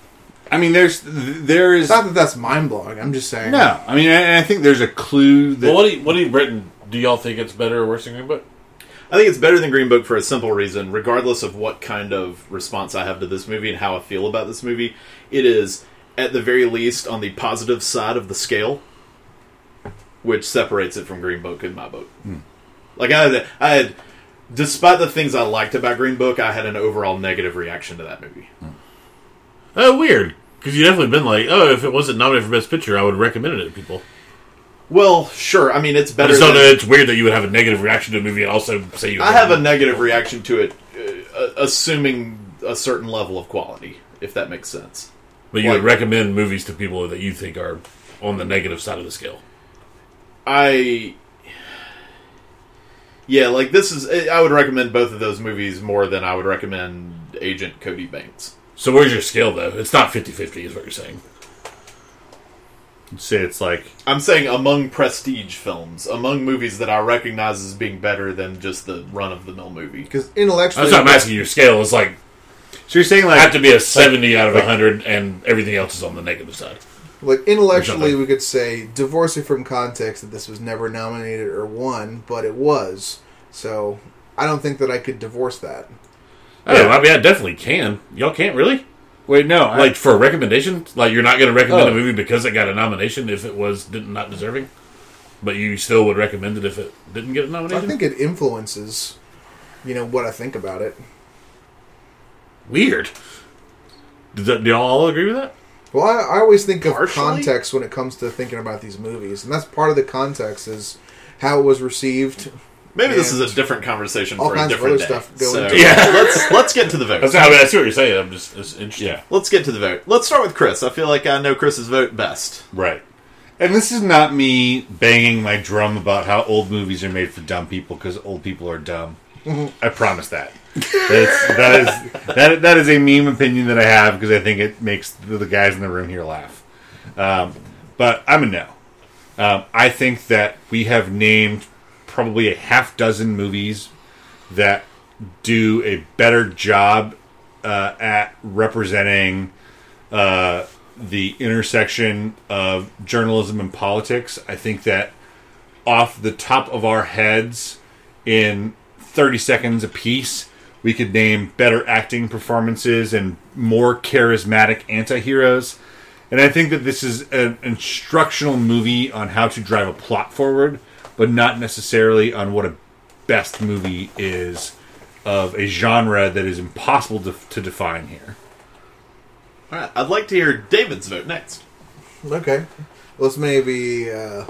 I mean, there's there is It's not that that's mind blowing. I'm just saying. no. I mean, and I think there's a clue that Well, what do you, what do you written? Do y'all think it's better or worse than Green Book? I think it's better than Green Book for a simple reason. Regardless of what kind of response I have to this movie and how I feel about this movie, it is at the very least on the positive side of the scale, which separates it from Green Book in my book. Hmm. Like I had, I had, despite the things I liked about Green Book, I had an overall negative reaction to that movie. Oh, weird. Because you definitely been like, oh, if it wasn't nominated for Best Picture, I would recommend it to people. Well, sure. I mean, it's I better. just than- know. It's weird that you would have a negative reaction to a movie and also say you. I have a negative reaction to it, uh, assuming a certain level of quality, if that makes sense. but you would recommend movies to people that you think are on the negative side of the scale. I yeah, like this is. I would recommend both of those movies more than I would recommend Agent Cody Banks. So where's your scale though? It's not 50-50 is what you're saying. Say it's like I'm saying among prestige films, among movies that I recognize as being better than just the run of the mill movie. because intellectually, That's not I'm asking your scale. It's like so you're saying I have to be a 70 out of like- 100 and everything else is on the negative side. like intellectually, we could say, divorce it from context that this was never nominated or won, but it was. So I don't think that I could divorce that. I don't know. I mean, I definitely can. Y'all can't really wait no I- like for a recommendation. Like you're not going to recommend Oh. a movie because it got a nomination if it was did, not deserving, but you still would recommend it if it didn't get a nomination. I think it influences, you know, what I think about it. Weird. Does that, do y'all all agree with that? Well, I, I always think of context when it comes to thinking about these movies, and that's part of the context is how it was received. Maybe this is a different conversation all for a kinds of different other day. stuff go so into it. Yeah. [LAUGHS] let's let's get to the vote. That's how I, mean, I see what you're saying. I'm just it's interesting. yeah Let's get to the vote. Let's start with Chris. I feel like I know Chris's vote best. right and this is not me banging my drum about how old movies are made for dumb people because old people are dumb I promise that That's, that is that that is a meme opinion that I have because I think it makes the, the guys in the room here laugh um, but I'm a no um, I think that we have named probably a half dozen movies that do a better job uh, at representing uh, the intersection of journalism and politics. I think that off the top of our heads, in 30 seconds apiece, we could name better acting performances and more charismatic anti heroes. And I think that this is an instructional movie on how to drive a plot forward, but not necessarily on what a best movie is of a genre that is impossible to, to define here. All right, I'd like to hear David's vote next. Okay, let's maybe uh,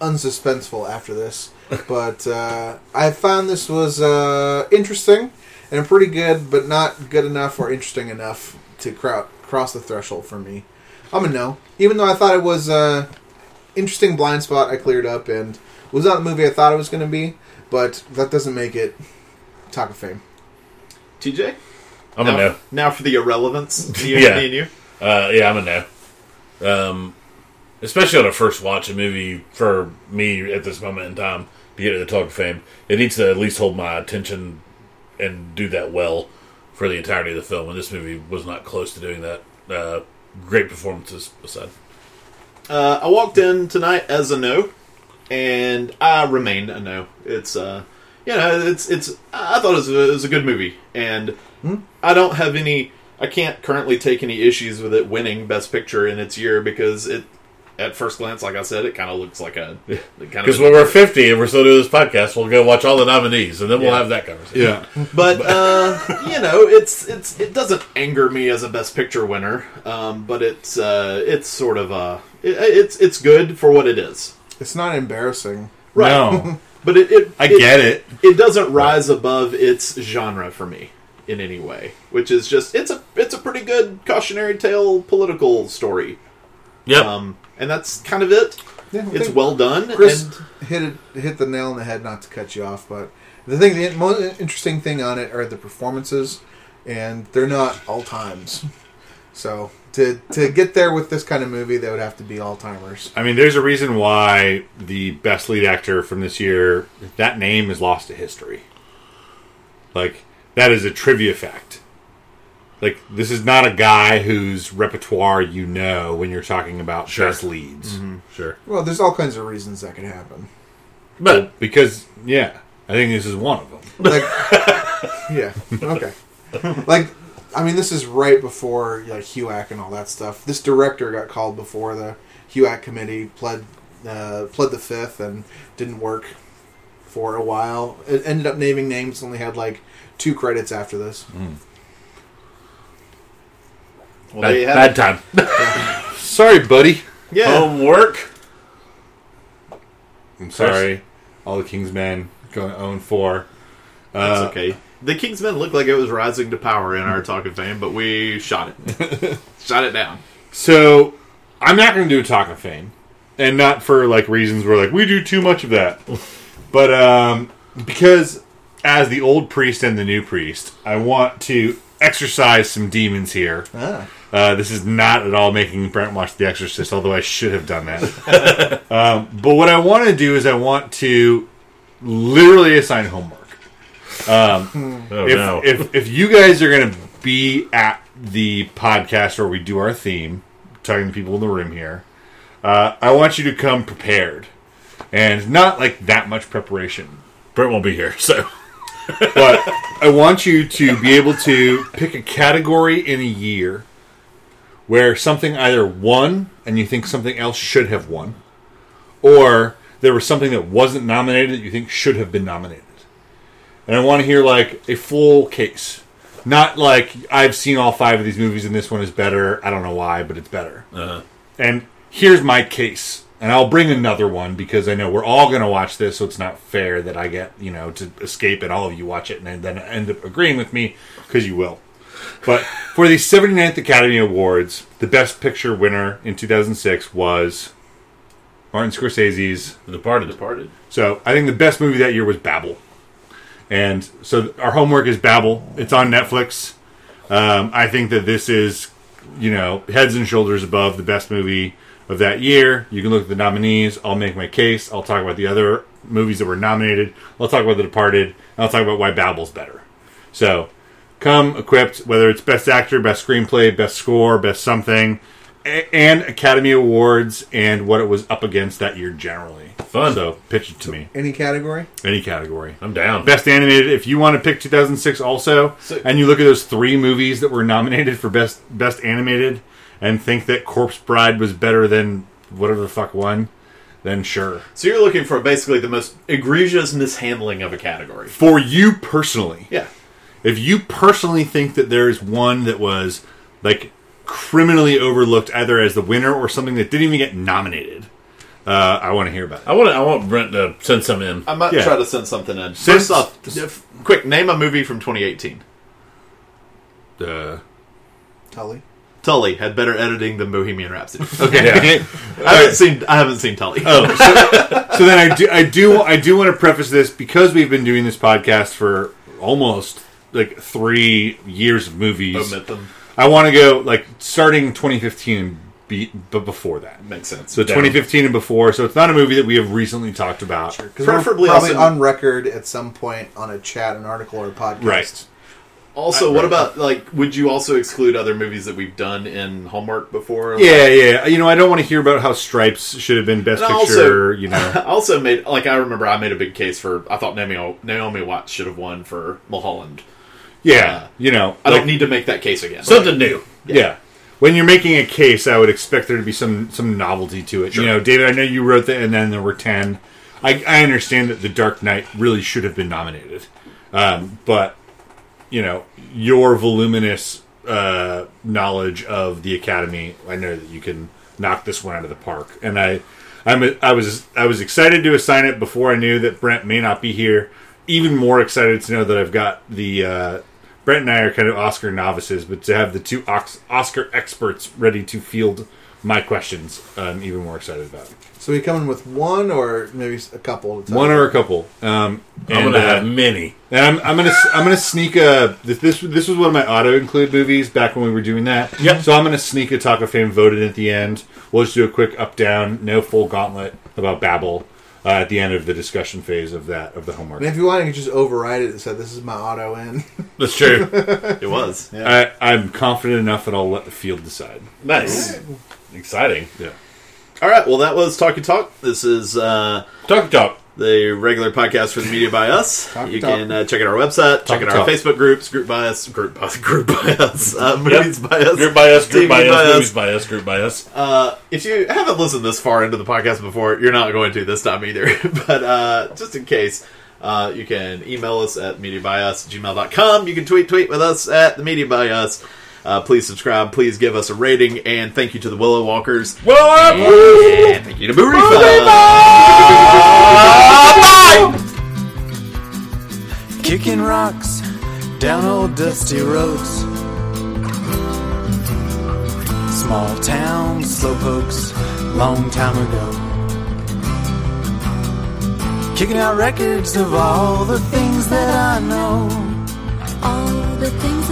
unsuspenseful after this, [LAUGHS] but uh, I found this was uh, interesting and pretty good, but not good enough or interesting enough to crowd, cross the threshold for me. I'm a no, even though I thought it was uh, interesting blind spot. I cleared up and was not the movie I thought it was going to be, but that doesn't make it talk of fame. TJ? I'm now, a no. Now for the irrelevance. [LAUGHS] You, Yeah. me and you. Uh, yeah, I'm a no. Um, especially on a first watch a movie for me at this moment in time to get to the Talk of Fame, it needs to at least hold my attention and do that well for the entirety of the film. And this movie was not close to doing that. Uh, great performances aside. Uh, I walked in tonight as a no, and I remained a no. It's uh, you know, it's it's. I thought it was a, it was a good movie, and I don't have any I can't currently take any issues with it winning Best Picture in its year because it, at first glance, like I said, it kind of looks like a kind Because when we're 50 and we're still doing this podcast, we'll go watch all the nominees and then we'll Yeah. have that conversation. Yeah. [LAUGHS] But uh, you know, it's it's it doesn't anger me as a Best Picture winner, um, but it's uh, it's sort of uh, it, it's it's good for what it is, It's not embarrassing. right? No. [LAUGHS] But it, it I get it. it doesn't rise above its genre for me in any way, which is just it's a it's a pretty good cautionary tale political story, Yep. um, and that's kind of it. Yeah, I It's well done, Chris and hit it hit the nail on the head. Not to cut you off, but the thing, the most interesting thing on it are the performances, and they're not all times. So to to get there with this kind of movie, they would have to be all timers. I mean, there's a reason why the best lead actor from this year, that name is lost to history. Like, that is a trivia fact. Like, this is not a guy whose repertoire you know when you're talking about Sure. best leads. sure. Well, there's all kinds of reasons that could happen. But Because, yeah, I think this is one of them. Like, [LAUGHS] yeah, okay. Like, I mean, this is right before like HUAC and all that stuff. This director got called before the HUAC committee, pled uh, pled the fifth, and didn't work for a while. It ended up naming names, only had like two credits after this. Well, bad, they have bad time. [LAUGHS] Sorry, buddy. yeah. Homework. I'm sorry. All the King's Men going 0 4. That's Uh, okay. The King's Men looked like it was rising to power in our talk of fame, but we shot it, [LAUGHS] shot it down. So I'm not going to do a talk of fame, and not for like reasons where like we do too much of that, [LAUGHS] but um, because as the old priest and the new priest, I want to exorcise some demons here. Ah, Uh, this is not at all making Brent watch The Exorcist, although I should have done that. [LAUGHS] um, but what I want to do is I want to literally assign homework. Oh, if, no. if if you guys are going to be at the podcast where we do our theme, talking to people in the room here, uh, I want you to come prepared, and not like that much preparation, Brent won't be here, so. but I want you to be able to pick a category in a year where something either won and you think something else should have won, or there was something that wasn't nominated that you think should have been nominated. And I want to hear like a full case. Not like I've seen all five of these movies and this one is better. I don't know why, but it's better. Uh, And here's my case. And I'll bring another one because I know we're all going to watch this, so it's not fair that I get, you know, to escape and all of you watch it and then end up agreeing with me because you will. But for the 79th Academy Awards, the Best Picture winner in 2006 was Martin Scorsese's The Departed. Departed. so I think the best movie that year was Babel, and so our homework is Babel. It's on Netflix. Um, I think that this is, you know, heads and shoulders above the best movie of that year. You can look at the nominees. I'll make my case. I'll talk about the other movies that were nominated. I'll talk about The Departed. And I'll talk about why Babel's better. So come equipped, whether it's best actor, best screenplay, best score, best something, a- and Academy Awards and what it was up against that year generally. Fun. So pitch it to me. any category? Any category. I'm down. Best animated. If you want to pick 2006 also, So- and you look at those three movies that were nominated for best best animated, and think that Corpse Bride was better than whatever the fuck won, then sure. So you're looking for basically the most egregious mishandling of a category. For you personally, Yeah. If you personally think that there is one that was like criminally overlooked either as the winner or something that didn't even get nominated, uh, I want to hear about it. I want I want Brent to send some in. I might Yeah. try to send something in. Send- First off, if- quick, name a movie from 2018. Uh, Tully. Tully had better editing than Bohemian Rhapsody. [LAUGHS] okay. [LAUGHS] I haven't seen. I haven't seen Tully. Oh, so, [LAUGHS] so then I do, I do, I do want to preface this because we've been doing this podcast for almost like three years of movies. Omit them. I want to go like starting 2015 and be, but before that. Makes sense. So 2015 and before. So it's not a movie that we have recently talked about. Because Preferably probably also- on record at some point on a chat, an article, or a podcast. Right. Also, I- what right. about like? Would you also exclude other movies that we've done in Hallmark before? Yeah, yeah. You know, I don't want to hear about how Stripes should have been Best And Picture. also- you [LAUGHS] know, I also made like I remember I made a big case for I thought Naomi Naomi Watts should have won for Mulholland. Yeah, Uh, you know, I like- don't need to make that case again. Something new. Yeah. When you're making a case, I would expect there to be some some novelty to it. Sure. You know, David, I know you wrote that, and then there were ten. I, I understand that The Dark Knight really should have been nominated, um, but you know, your voluminous uh, knowledge of the Academy, I know that you can knock this one out of the park. And I, I'm I was I was excited to assign it before I knew that Brent may not be here. Even more excited to know that I've got the uh, Brent and I are kind of Oscar novices, but to have the two Ox- Oscar experts ready to field my questions, I'm even more excited about. So we coming with one or maybe a couple? At a time? One or a couple. Um, I'm and, gonna uh, have many. and I'm, I'm gonna I'm gonna sneak a this this this was one of my auto include movies back when we were doing that. Yep. So I'm gonna sneak a Talk of Fame voted at the end. We'll just do a quick up down, no full gauntlet about Babel uh, at the end of the discussion phase of that of the homework. And if you want, you can just override it and say, "This is my auto in." [LAUGHS] That's true. It was. Yeah. I, I'm confident enough that I'll let the field decide. nice. Exciting. Yeah. All right. Well, that was Talkie Talk. This is uh, Talk talk. The regular podcast for the media by us. Talkie you Talk. can uh, check out our website, check Talkie out our Facebook groups, group by us, group by, us, [LAUGHS] group by us, uh, movies by us, Group by us, group by by us, us. movies by us, group by us. Uh, if you haven't listened this far into the podcast before, you're not going to this time either. [LAUGHS] but uh, just in case, uh, you can email us at mediabyus at gmail.com. You can tweet tweet with us at the media by us. Uh, please subscribe. Please give us a rating. And thank you to the Willow Walkers. Well, And thank you to Burifa. Kicking rocks down old dusty roads. Small town slowpokes, long time ago. Kicking out records of all the things that I know. all the things